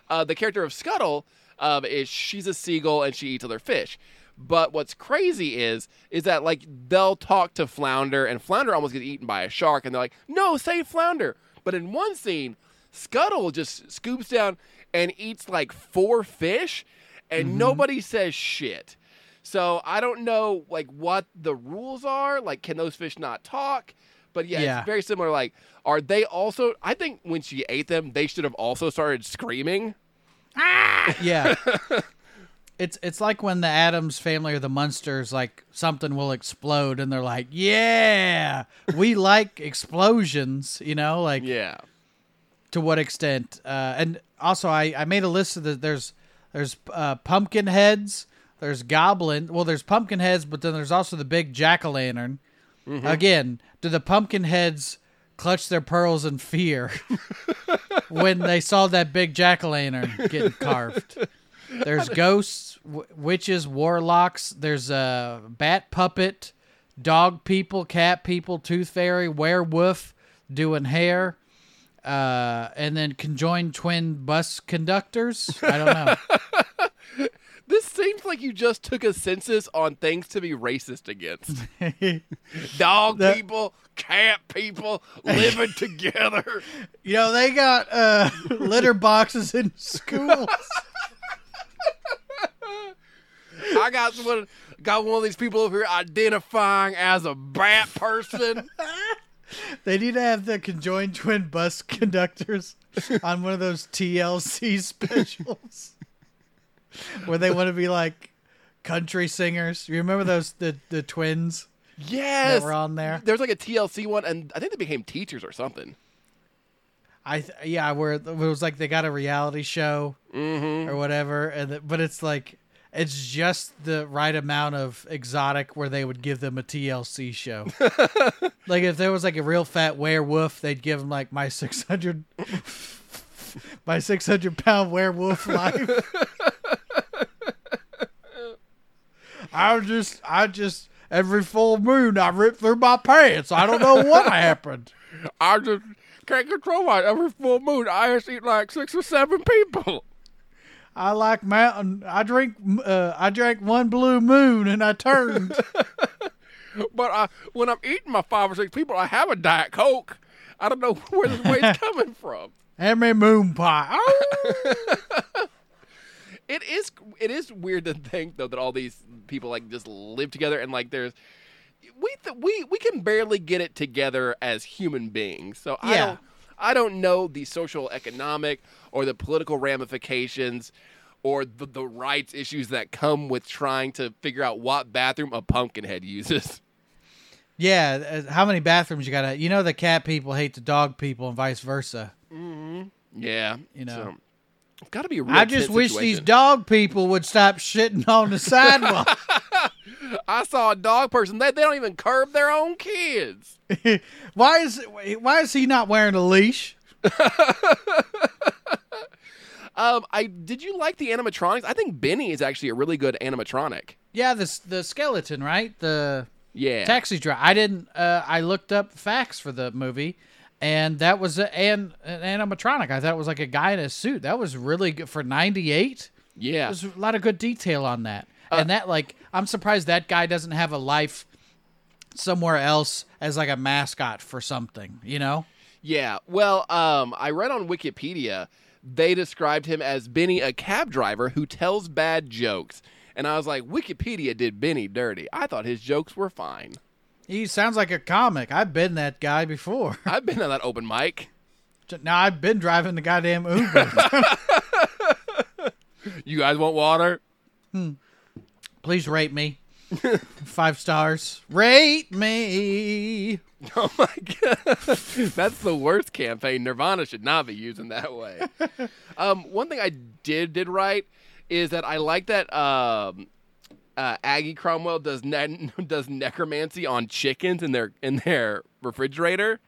uh, the character of Scuttle um, is she's a seagull and she eats other fish. But what's crazy is is that like they'll talk to Flounder and Flounder almost gets eaten by a shark and they're like, no, save Flounder. But in one scene, Scuttle just scoops down and eats like four fish, and nobody says shit. So I don't know like what the rules are. Like, can those fish not talk? But yeah, Yeah. it's very similar. Like, are they also? I think when she ate them, they should have also started screaming. Yeah. It's it's like when the Addams family or the Munsters like something will explode and they're like, "Yeah, we like explosions," you know, like Yeah. to what extent? Uh, and also, I I made a list of the there's there's uh, pumpkin heads, there's goblin, well, there's pumpkin heads, but then there's also the big jack lantern. Again, do the pumpkin heads clutch their pearls in fear when they saw that big jack o' lantern getting carved? There's ghosts, w- witches, warlocks. There's a bat puppet, dog people, cat people, tooth fairy, werewolf doing hair, uh, and then conjoined twin bus conductors. I don't know. This seems like you just took a census on things to be racist against. Dog people, cat people living together. you know they got uh, litter boxes in schools. I got someone, got one of these people over here identifying as a bat person. They need to have the conjoined twin bus conductors. on one of those TLC specials where they want to be like country singers. You remember those the the twins Yes. that were on there? There's like a TLC one, and I think they became teachers or something. I th- yeah, where it was like they got a reality show Mm-hmm. or whatever, and the, but it's like it's just the right amount of exotic where they would give them a TLC show. like if there was like a real fat werewolf, they'd give them like my six hundred, my six hundred pound werewolf life. I just, I just every full moon I rip through my pants. I don't know what happened. I just can't control my every full moon. I just eat like six or seven people. I like mountain. I drink. Uh, I drank one blue moon and I turned. But I, when I'm eating my five or six people, I have a Diet Coke. I don't know where this weight's coming from. Me moon pie. Oh! It is it is weird to think though that all these people like just live together and like there's we th- we we can barely get it together as human beings. So I don't I don't know the social economic or the political ramifications or the, the rights issues that come with trying to figure out what bathroom a pumpkinhead uses. yeah. How many bathrooms you gotta? You know the cat people hate the dog people and vice versa. Mm-hmm. Yeah, You know. so, it's got to be a real I just wish these dog people would stop shitting on the sidewalk. I saw a dog person. They, they don't even curb their own kids. why is why is he not wearing a leash? Um, I did you like the animatronics? I think Benny is actually a really good animatronic. Yeah, the the skeleton, right? The Yeah, taxi driver. I didn't. Uh, I looked up facts for the movie, and that was a, an, an animatronic. I thought it was like a guy in a suit. That was really good for '98. yeah. There's a lot of good detail on that, Uh, and that like I'm surprised that guy doesn't have a life somewhere else as like a mascot for something. You know? Yeah. Well, um, I read on Wikipedia they described him as Benny, a cab driver who tells bad jokes. And I was like, Wikipedia did Benny dirty. I thought his jokes were fine. He sounds like a comic. I've been that guy before. I've been on that open mic. now I've been driving the goddamn Uber. You guys want water? Please rate me. Five stars. Rate me. Oh my god, that's the worst campaign. Nirvana should not be using that way. um, one thing I did did right is that I like that um, uh, Aggie Cromwell does ne- does necromancy on chickens in their in their refrigerator.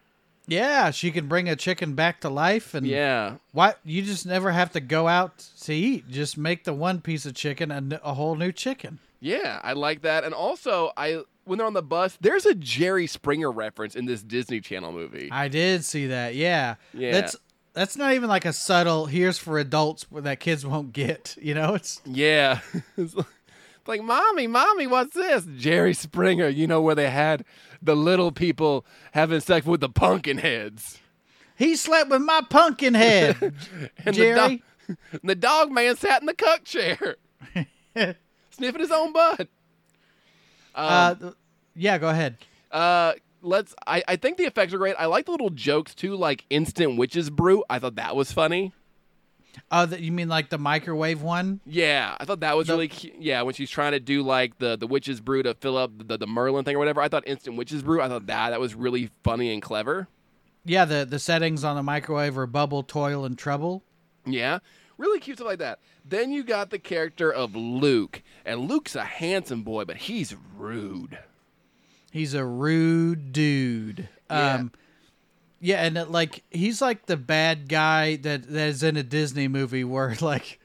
Yeah, she can bring a chicken back to life, and Yeah, why you just never have to go out to eat. Just make the one piece of chicken and a whole new chicken. yeah, I like that. And also, I when they're on the bus, there's a Jerry Springer reference in this Disney Channel movie. I did see that. Yeah, Yeah. That's that's not even like a subtle. Here's for adults that kids won't get. You know, it's Yeah. like, Mommy, Mommy, what's this? Jerry Springer, you know, where they had the little people having sex with the pumpkin heads. he slept with my pumpkin head, And Jerry. The, dog, the dog man sat in the cuck chair, sniffing his own butt. uh, yeah, go ahead. Uh, let's. I, I think the effects are great. I like the little jokes too, like instant witches brew. I thought that was funny. Oh, you mean like the microwave one? Yeah, I thought that was really cute. Yeah, when she's trying to do like the the witch's brew to fill up the, the Merlin thing or whatever. I thought instant witch's brew. I thought that that was really funny and clever. Yeah, the the settings on the microwave are bubble, toil, and trouble. Yeah, really cute stuff like that. Then you got the character of Luke, and Luke's a handsome boy, but he's rude. He's a rude dude. Yeah. Um, yeah, and it, like he's like the bad guy that that is in a Disney movie where like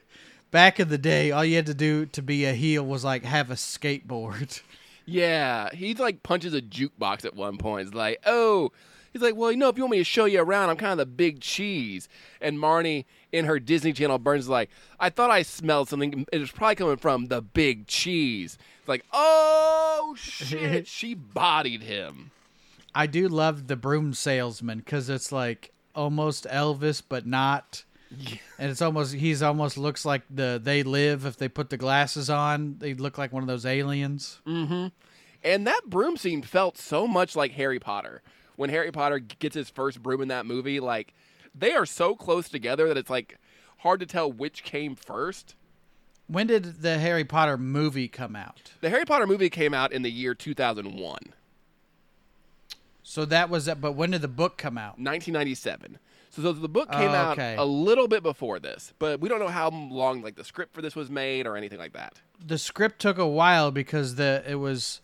back in the day, all you had to do to be a heel was like have a skateboard. Yeah, he like punches a jukebox at one point. It's like, oh, he's like, well, you know, if you want me to show you around, I'm kind of the big cheese. And Marnie in her Disney Channel burns like, I thought I smelled something. It was probably coming from the big cheese. It's like, oh shit, she bodied him. I do love the broom salesman because it's like almost Elvis, but not. And it's almost he's almost looks like the they live if they put the glasses on they look like one of those aliens. Mm-hmm. And that broom scene felt so much like Harry Potter. When Harry Potter gets his first broom in that movie, like they are so close together that it's like hard to tell which came first. When did the Harry Potter movie come out? The Harry Potter movie came out in the year 2001, So that was but when did the book come out? 1997. So the, the book came Oh, out a little bit before this, but we don't know how long like the script for this was made or anything like that. The script took a while because the it was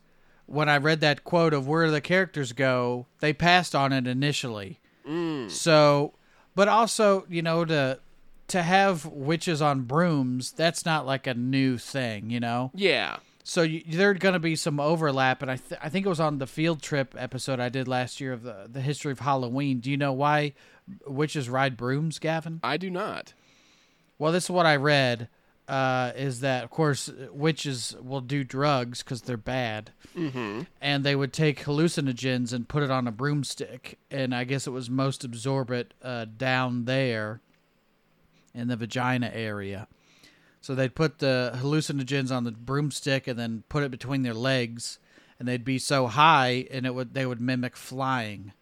when I read that quote of where the characters go, they passed on it initially. Mm. So, but also, you know, to to have witches on brooms, that's not like a new thing, you know. Yeah. So you, there's going to be some overlap, and I th- I think it was on the field trip episode I did last year of the the history of Halloween. Do you know why witches ride brooms, Gavin? I do not. Well, this is what I read. Uh, is that of course witches will do drugs because they're bad, mm-hmm. and they would take hallucinogens and put it on a broomstick, and I guess it was most absorbent uh, down there in the vagina area. So they'd put the hallucinogens on the broomstick and then put it between their legs, and they'd be so high, and it would they would mimic flying.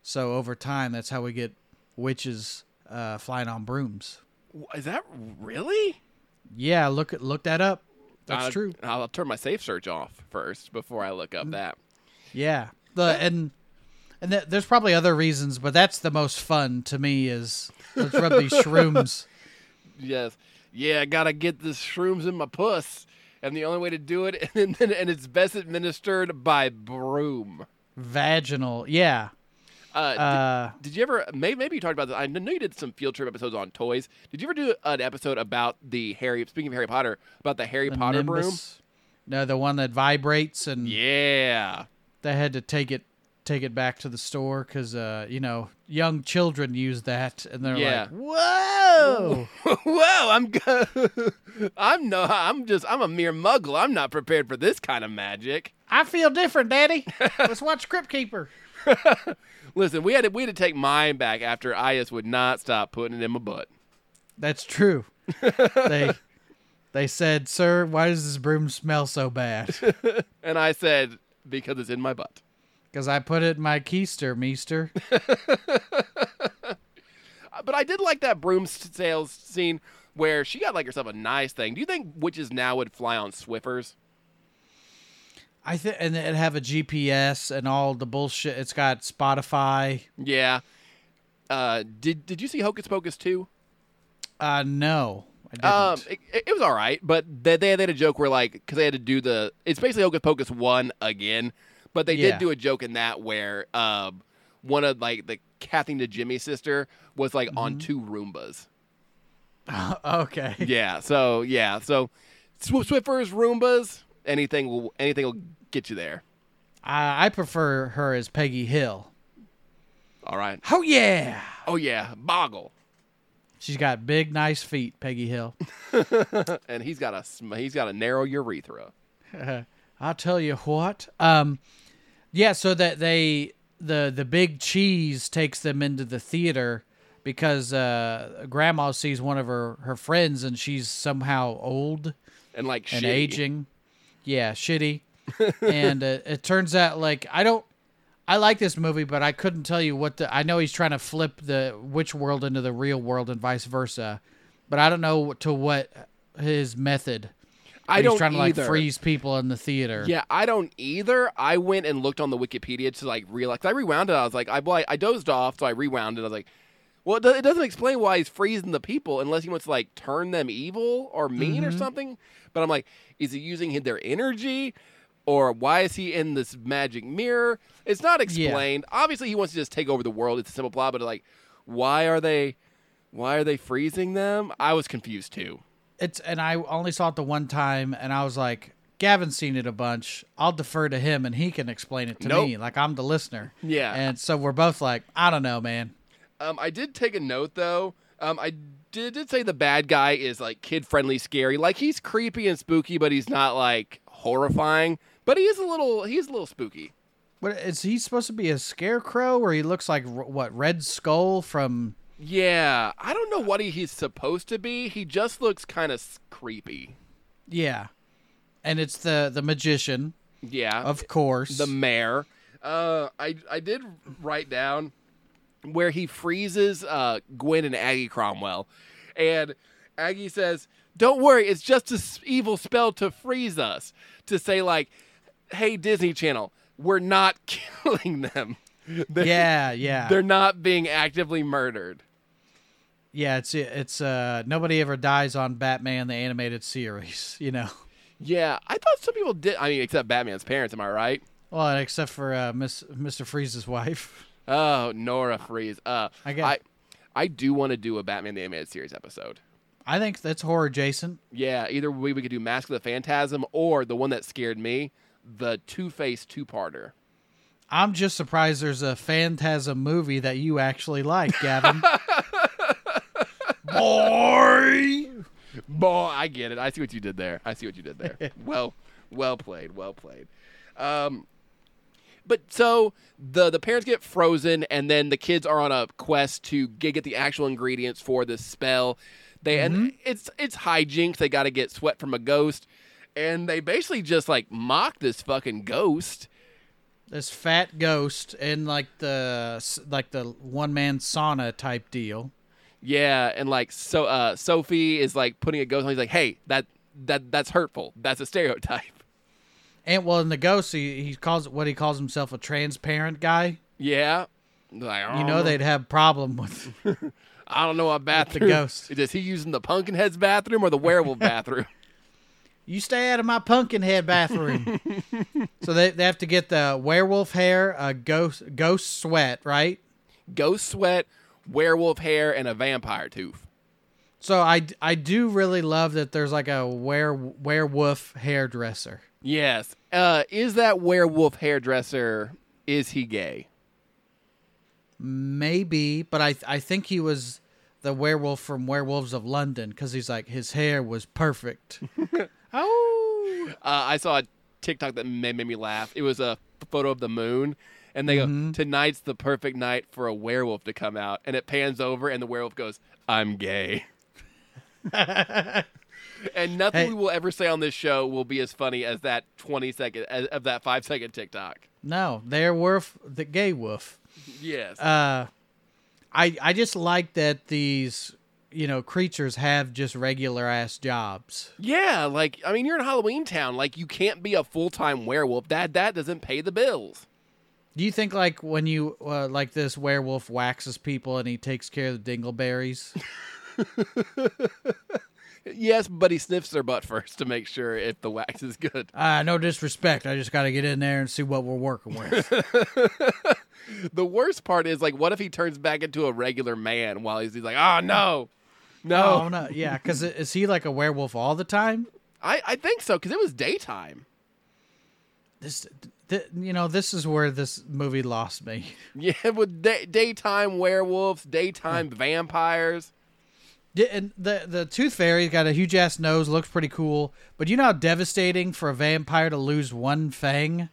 So over time, that's how we get witches uh, flying on brooms. Is that really? Yeah, look look that up. That's I'll- true. I'll turn my safe search off first before I look up Mm. that. Yeah, the and and th- there's probably other reasons, but that's the most fun to me. Is let's rub these shrooms. Yes. Yeah, I gotta get the shrooms in my puss. And the only way to do it, and, and, and it's best administered by broom. Vaginal, yeah. Uh, Uh, did, did you ever? Maybe, maybe you talked about this. I know you did some field trip episodes on toys. Did you ever do an episode about the Harry? Speaking of Harry Potter, about the Harry the Potter broom? No, the one that vibrates, and Yeah. they had to take it take it back to the store because uh, you know young children use that, and they're Yeah. like, "Whoa!" Whoa! I'm go- I'm no. I'm just. I'm a mere muggle. I'm not prepared for this kind of magic. I feel different, Daddy. Let's watch Crypt Keeper. Listen, we had to we had to take mine back after Ias would not stop putting it in my butt. That's true. they they said, "Sir, why does this broom smell so bad?" And I said, because it's in my butt. Because I put it in my keister, meester. Uh, But I did like that broom sales scene where she got like herself a nice thing. Do you think witches now would fly on Swiffers? I think, and it have a GPS and all the bullshit. It's got Spotify. Yeah. Uh, did Did you see Hocus Pocus two? Uh, no, I didn't. Um, it, it- it was all right, but they, they had a joke where like because they had to do the it's basically Hocus Pocus one again, but they Yeah. did do a joke in that where um one of like the Kathy Najimy sister was like on Mm-hmm. two Roombas. okay. Yeah, so yeah, so Sw- Swiffers, Roombas, anything will anything will get you there. I, I prefer her as Peggy Hill. All right. Oh yeah, Oh yeah, Boggle, she's got big, nice feet. Peggy Hill. and he's got a sm- he's got a narrow urethra. I'll tell you what. Um, yeah. So that they the the big cheese takes them into the theater because uh, Grandma sees one of her her friends and she's somehow old And like and shitty. aging. Yeah, shitty. and uh, it turns out like I don't. I like this movie, but I couldn't tell you what the. I know he's trying to flip the witch world into the real world and vice versa, but I don't know to what his method. I don't trying to like either. freeze people in the theater. Yeah, I don't either. I went and looked on the Wikipedia to like realize. 'cause I rewound it. I was like, I I- I dozed off, so I rewound it. I was like, well, it, do- it doesn't explain why he's freezing the people unless he wants to like turn them evil or mean or mm-hmm. something. But I'm like, is he using their energy? Or why is he in this magic mirror? It's not explained. Obviously, he wants to just take over the world. It's a simple plot, but like, why are they, why are they freezing them? I was confused too. It's and I only saw it the one time, and I was like, Gavin's seen it a bunch. I'll defer to him, and he can explain it to Nope. me. Like I'm the listener. Yeah. And so we're both like, I don't know, man. Um, I did take a note though. Um, I did, did say the bad guy is like kid friendly, scary. Like he's creepy and spooky, but he's not like horrifying. But he is a little. He's a little spooky. What is he supposed to be a scarecrow, or he looks like what Red Skull from? Yeah, I don't know what he, he's supposed to be. He just looks kind of creepy. Yeah, and it's the the magician, Yeah, of course. the mayor. Uh, I I did write down where he freezes uh, Gwen and Aggie Cromwell, and Aggie says, "Don't worry, it's just an evil spell to freeze us." To say like, "Hey Disney Channel, we're not killing them. They're, Yeah, yeah. they're not being actively murdered." Yeah, it's it's uh nobody ever dies on Batman the animated series, you know. Yeah, I thought some people did. I mean, except Batman's parents. Am I right? Well, except for uh, Miss Mr. Freeze's wife. Oh, Nora Fries. Uh, I I, I, do want to do a Batman the Animated Series episode. I think that's horror Jason. Yeah, either we, we could do Mask of the Phantasm or the one that scared me, the Two Face two parter. I'm just surprised there's a Phantasm movie that you actually like, Gavin. Boy. Boy, I get it. I see what you did there. I see what you did there. well, well played. Well played. Um, but so the the parents get frozen, and then the kids are on a quest to get, the actual ingredients for this spell. They and it's it's hijinks. They got to get sweat from a ghost, and they basically just like mock this fucking ghost. This fat ghost in like the like the one man sauna type deal. Yeah, and like so uh Sophie is like putting a ghost on. He's like, hey, that that that's hurtful. That's a stereotype. And well, in the ghost, he, he calls what he calls himself a transparent guy. Yeah. Like, You know they'd have problem with. I don't know what bathroom. ghost. Is he using the Pumpkinhead's bathroom or the werewolf bathroom? You stay out of my pumpkin head bathroom. so they, they have to get the werewolf hair, a ghost ghost sweat, right? Ghost sweat, werewolf hair, and a vampire tooth. So I, I do really love that there's like a were, werewolf hairdresser. Yes. Uh, is that werewolf hairdresser? Is he gay? Maybe, but I I think he was the werewolf from Werewolves of London because he's like his hair was perfect. oh, Uh, I saw a TikTok that made, made me laugh. It was a photo of the moon, and they go, "Tonight's the perfect night for a werewolf to come out." And it pans over, and the werewolf goes, "I'm gay." and nothing Hey. we will ever say on this show will be as funny as that twenty second as, of that five second TikTok. no, they're wolf the gay wolf. Yes. uh I I just like that these you know creatures have just regular ass jobs. yeah, like I mean, you're in Halloween Town. Like you can't be a full time werewolf. That that doesn't pay the bills. Do you think like when you uh, like this werewolf waxes people and he takes care of the dingleberries? Yes, but he sniffs their butt first to make sure if the wax is good. uh no disrespect. I just got to get in there and see what we're working with. The worst part is like, what if he turns back into a regular man while he's, he's like, oh no, no. oh no, yeah, cuz is he like a werewolf all the time? I I think so because it was daytime. This th- you know, this is where this movie lost me. Yeah, with day, daytime werewolves, daytime vampires. Yeah, and the the tooth fairy's got a huge ass nose, looks pretty cool. But you know how devastating for a vampire to lose one fang?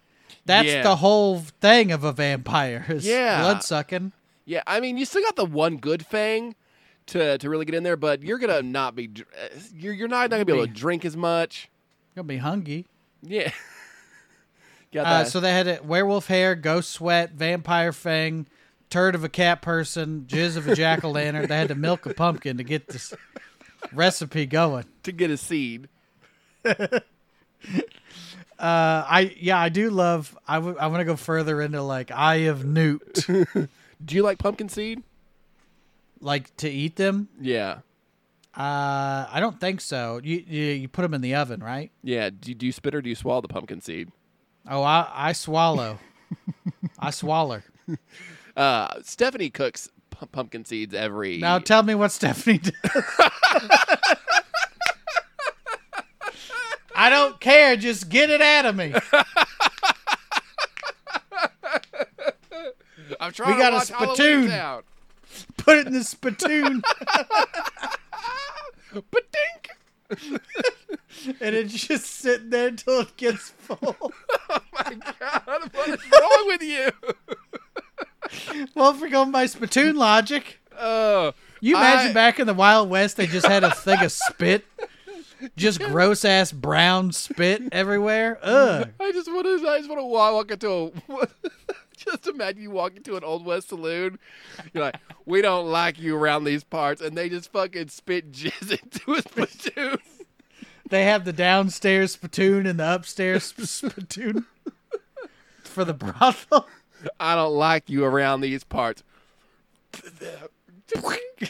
That's Yeah. the whole thing of a vampire. Is Yeah. blood sucking. Yeah, I mean, you still got the one good fang to to really get in there, but you're gonna not be uh, you're you're not, not gonna be able to drink as much. Gonna be hungry. Yeah. got Uh, so they had a werewolf hair, ghost sweat, vampire fang, turd of a cat person, jizz of a jack o' lantern. they had to milk a pumpkin to get this recipe going. to get a seed. Uh, I yeah, I do love. I w- I want to go further into like Eye of Newt, Do you like pumpkin seed? like to eat them. Yeah. Uh, I don't think so. You you, you put them in the oven, right? Yeah. Do, do you spit or do you swallow the pumpkin seed? Oh, I I swallow. I swaller. Uh, Stephanie cooks pu- pumpkin seeds every. Now tell me what Stephanie did. I don't care. Just get it out of me. I'm trying we got to a spittoon. Put it in the spittoon, Ba-dink! and it's just sitting there until it gets full. Oh my God, what is wrong with you? well, if we're going by spittoon logic, Oh, you imagine I- back in the Wild West, they just had a thing of spit, just gross ass brown spit everywhere. Ugh. I just want to. I just want to walk into a. just imagine you walk into an Old West saloon. You're like, we don't like you around these parts, and they just fucking spit jizz into a spittoon. They have the downstairs spittoon and the upstairs spittoon for the brothel. I don't like you around these parts. Ding!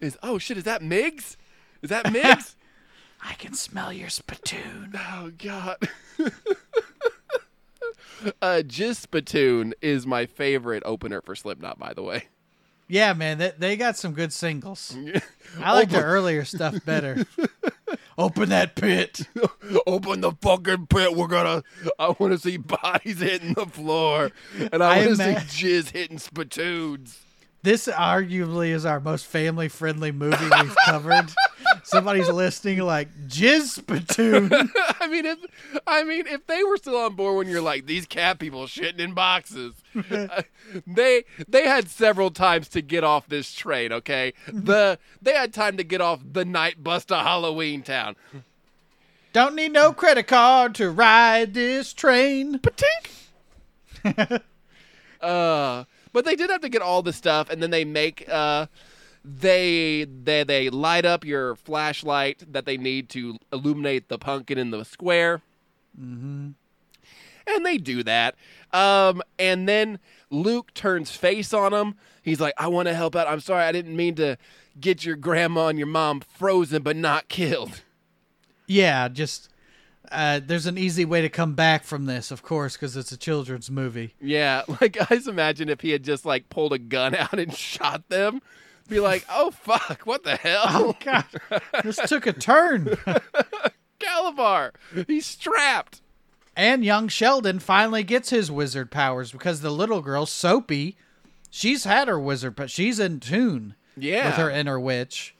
Is oh shit? Is that Miggs? Is that Miggs? I can smell your spittoon. oh god. uh, Jizz Spittoon is my favorite opener for Slipknot, by the way. Yeah, man, they, they got some good singles. I like the earlier stuff better. Open that pit. Open the fucking pit. We're gonna. I want to see bodies hitting the floor, and I I want to ima- see jizz hitting spittoons. This arguably is our most family friendly movie we've covered. Somebody's listening like jizz spittoon. I mean, if I mean, if they were still on board when you're like these cat people shitting in boxes, uh, they they had several times to get off this train. Okay, the they had time to get off the night bus to Halloween Town. Don't need no credit card to ride this train. Patink. uh, but they did have to get all the stuff, and then they make uh, they they they light up your flashlight that they need to illuminate the pumpkin in the square. Mm-hmm. And they do that. Um, and then Luke turns face on him. He's like, "I want to help out. I'm sorry, I didn't mean to get your grandma and your mom frozen, but not killed." Yeah, just uh, there's an easy way to come back from this, of course, because it's a children's movie. Yeah, like I just imagine if he had just like pulled a gun out and shot them, be like, "Oh fuck, what the hell?" Oh God, this took a turn. Kalabar, he's strapped. And young Sheldon finally gets his wizard powers because the little girl Sophie, she's had her wizard, but she's in tune Yeah, with her inner witch.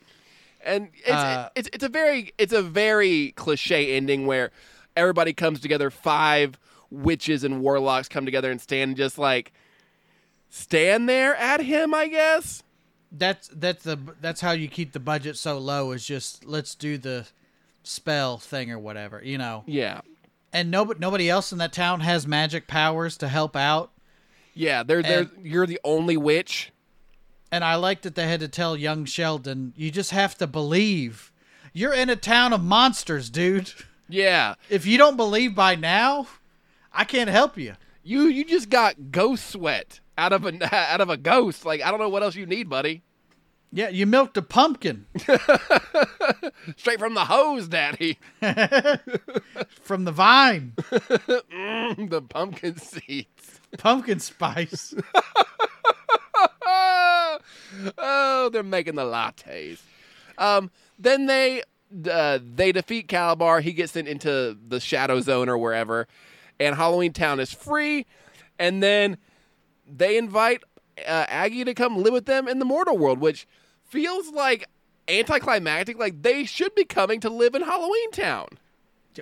And it's, Uh, it's it's a very it's a very cliche ending where everybody comes together. Five witches and warlocks come together and stand just like stand there at him. I guess. That's that's the that's how you keep the budget so low is just let's do the spell thing or whatever, you know. Yeah, And nobody nobody else in that town has magic powers to help out. yeah. They're they're And- you're the only witch. And I like that they had to tell young Sheldon, you just have to believe. You're in a town of monsters, dude. Yeah, If you don't believe by now, I can't help you. you you just got ghost sweat out of a out of a ghost. Like I don't know what else you need, buddy. Yeah, you milked a pumpkin Straight from the hose, daddy. from the vine. Mm, the pumpkin seeds. pumpkin spice. Oh, they're making the lattes. Um, then they uh, they defeat Kalabar. He gets sent into the Shadow Zone or wherever, and Halloween Town is free. And then they invite uh, Aggie to come live with them in the mortal world, which feels like anticlimactic. Like they should be coming to live in Halloween Town.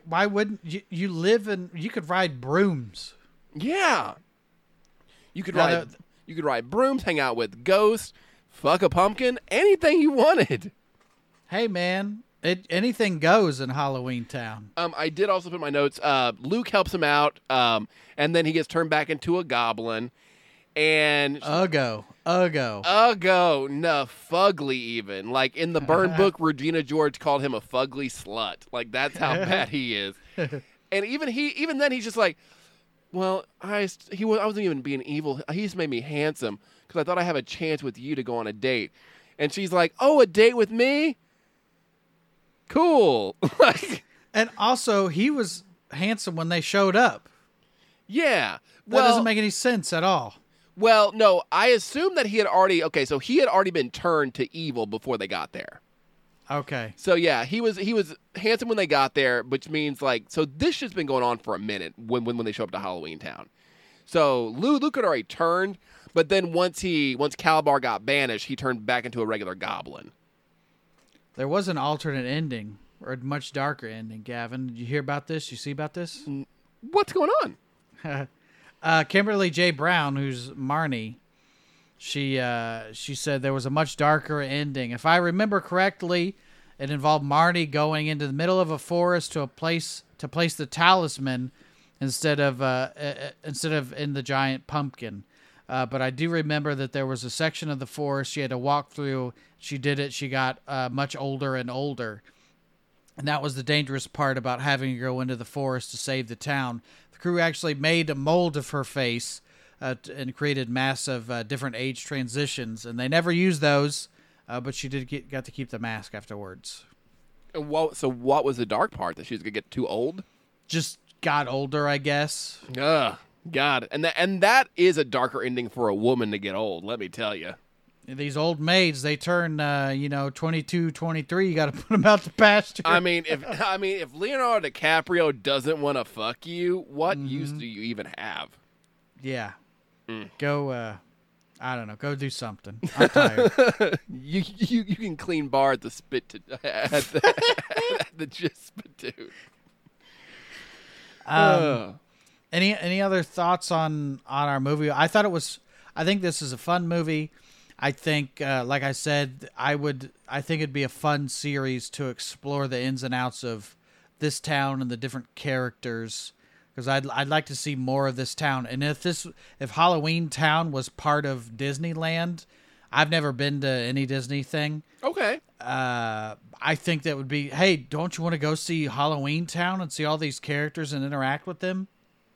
Why wouldn't you, you live in you could ride brooms. Yeah. You could Now, ride the- you could ride brooms, hang out with ghosts, fuck a pumpkin, anything you wanted. Hey man, it anything goes in Halloween Town. Um, I did also put my notes. Uh, Luke helps him out, um, and then he gets turned back into a goblin, and Ugo, Ugo. Ugo, no, fugly even. Like in the burn book, Regina George called him a fugly slut. Like that's how bad he is. And even he, even then, he's just like, well, I he was, I wasn't even being evil. He just made me handsome because I thought I have a chance with you to go on a date. And she's like, oh, a date with me? Cool. like, and also, he was handsome when they showed up. yeah. That Well, doesn't make any sense at all. well, no, I assume that he had already. Okay, so he had already been turned to evil before they got there. Okay. So yeah, he was he was handsome when they got there, which means like so this shit's been going on for a minute when when, when they show up to Halloween Town. So Lou Luke had already turned, but then once he once Kalabar got banished, he turned back into a regular goblin. There was an alternate ending, or a much darker ending. Gavin, did you hear about this? You see about this? What's going on? uh, Kimberly J. Brown, who's Marnie, she uh, she said there was a much darker ending. If I remember correctly, it involved Marnie going into the middle of a forest to a place to place the talisman instead of uh, uh, instead of in the giant pumpkin. Uh, but I do remember that there was a section of the forest she had to walk through. She did it. She got uh, much older and older, and that was the dangerous part about having to go into the forest to save the town. The crew actually made a mold of her face uh, and created massive uh, different age transitions, and they never used those. Uh, but she did get got to keep the mask afterwards. And what, so what was the dark part that she was gonna get too old? Just got older, I guess. Ugh, God, and that and that is a darker ending for a woman to get old. Let me tell you. These old maids, they turn, uh, you know, 22, 23. You got to put them out to pasture. I mean, if I mean if Leonardo DiCaprio doesn't want to fuck you, what use Mm-hmm. do you even have? yeah. Mm. Go, uh, I don't know. Go do something. I'm tired. You you you can clean bar at the spit to, at the, at the just spittoon. Um, Ugh. Any any other thoughts on on our movie? I thought it was. I think this is a fun movie. I think, uh, like I said, I would. I think it'd be a fun series to explore the ins and outs of this town and the different characters. Because I'd I'd like to see more of this town. And if this if Halloweentown was part of Disneyland, I've never been to any Disney thing. okay. uh, I think that would be, hey, don't you want to go see Halloweentown and see all these characters and interact with them?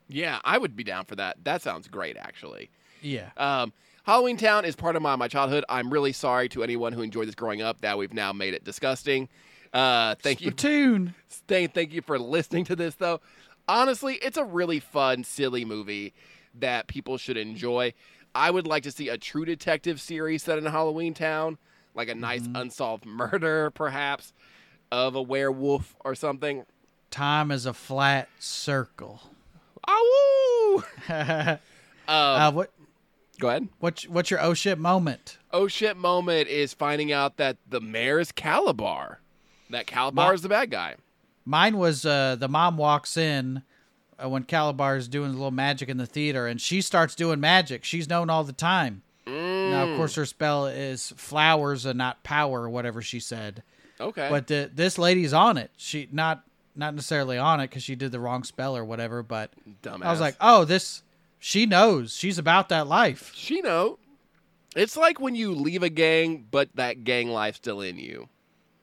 Yeah, I would be down for that. That sounds great, actually. Yeah. Um, Halloweentown is part of my, my childhood. I'm really sorry to anyone who enjoyed this growing up that we've now made it disgusting. Uh, thank you. Platoon. Thank, thank you for listening to this, though. Honestly, it's a really fun, silly movie that people should enjoy. I would like to see a True Detective series set in Halloweentown, like a nice unsolved murder, perhaps, of a werewolf or something. Time is a flat circle. Oh, uh, um, what go ahead. what's what's your oh shit moment? Oh shit! Moment is finding out that the mayor is Kalabar. That Kalabar Ma- is the bad guy. Mine was uh, the mom walks in uh, when Kalabar is doing a little magic in the theater, and she starts doing magic. She's known all the time. Now, of course, her spell is flowers and not power, or whatever she said. Okay, But the, this lady's on it. She not not necessarily on it because she did the wrong spell or whatever. But dumbass. I was like, oh, this. She knows. She's about that life. she know. It's like when you leave a gang, but that gang life's still in you.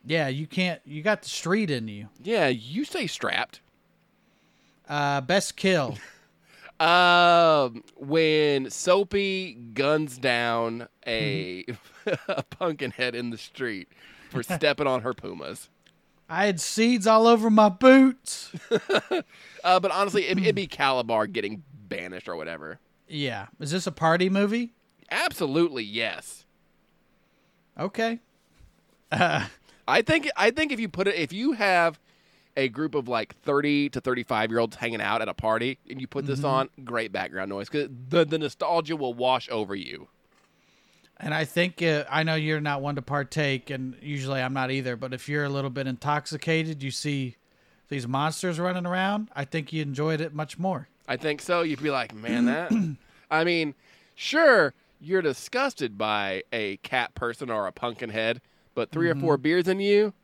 Yeah, you can't. You got the street in you. Yeah, you stay strapped. Uh, best kill. Um, when Sophie guns down a, a pumpkin head in the street for stepping on her pumas. I had seeds all over my boots. Uh, but honestly, it, it'd be Kalabar getting banished or whatever. Yeah. Is this a party movie? Absolutely, yes. Okay. I think I think if you put it if you have a group of like 30 to 35 year olds hanging out at a party and you put this on, great background noise cuz the the nostalgia will wash over you. And I think uh, I know you're not one to partake, and usually I'm not either. But if you're a little bit intoxicated, you see these monsters running around. I think you enjoyed it much more. I think so. You'd be like, "Man, that I mean, sure, you're disgusted by a cat person or a pumpkin head, but 3 or four beers in you,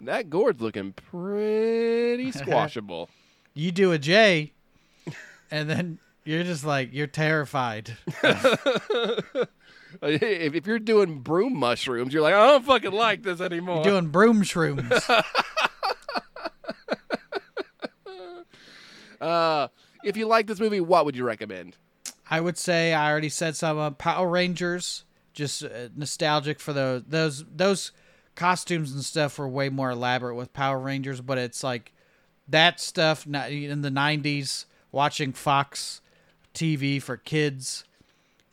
that gourd's looking pretty squashable." You do a J, and then you're just like you're terrified. if, if you're doing broom mushrooms, you're like, "I don't fucking like this anymore." You're doing broom shrooms. Uh, if you like this movie, what would you recommend? I would say I already said some uh, Power Rangers. Just uh, nostalgic for those those those costumes and stuff were way more elaborate with Power Rangers, but it's like that stuff in the '90s. Watching Fox TV for kids,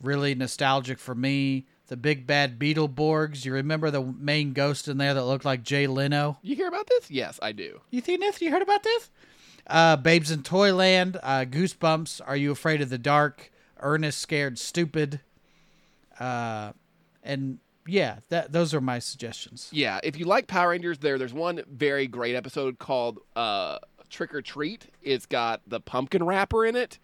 really nostalgic for me. The big bad Beetleborgs. You remember the main ghost in there that looked like Jay Leno? You hear about this? Yes, I do. You think this? You heard about this? Uh, Babes in Toyland, uh, Goosebumps, Are You Afraid of the Dark, Ernest Scared Stupid, uh, and yeah, that those are my suggestions. Yeah, if you like Power Rangers, there there's one very great episode called uh, Trick or Treat. It's got the pumpkin rapper in it.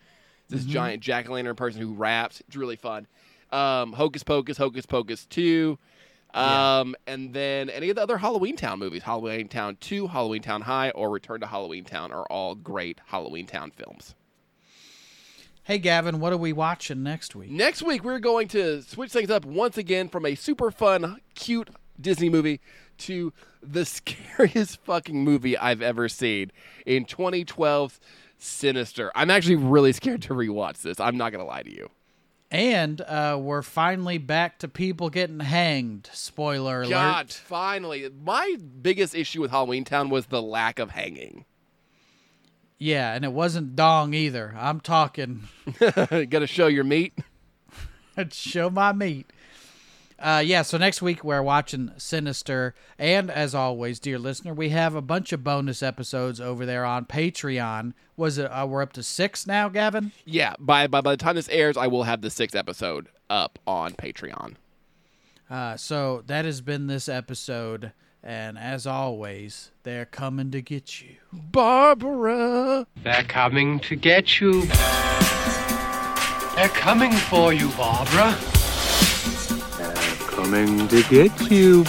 This giant jack o' lantern person who raps. It's really fun. Um, Hocus Pocus, Hocus Pocus Two, um, and then any of the other Halloweentown movies. Halloweentown Two, Halloweentown High, or Return to Halloweentown are all great Halloweentown films. Hey, Gavin, what are we watching next week? Next week, we're going to switch things up once again from a super fun, cute Disney movie to the scariest fucking movie I've ever seen in 2012's Sinister. I'm actually really scared to rewatch this. I'm not going to lie to you. And uh, we're finally back to people getting hanged. Spoiler alert. God, finally. My biggest issue with Halloweentown was the lack of hanging. Yeah, and it wasn't dong either. I'm talking Got to show your meat. show my meat. Uh, yeah, so next week we're watching Sinister, and as always, dear listener, we have a bunch of bonus episodes over there on Patreon. Was it? Uh, we're up to six now, Gavin. Yeah, by, by by the time this airs, I will have the sixth episode up on Patreon. Uh, so that has been this episode, and as always, they're coming to get you. Barbara. They're coming to get you. They're coming for you, Barbara. Coming to get you.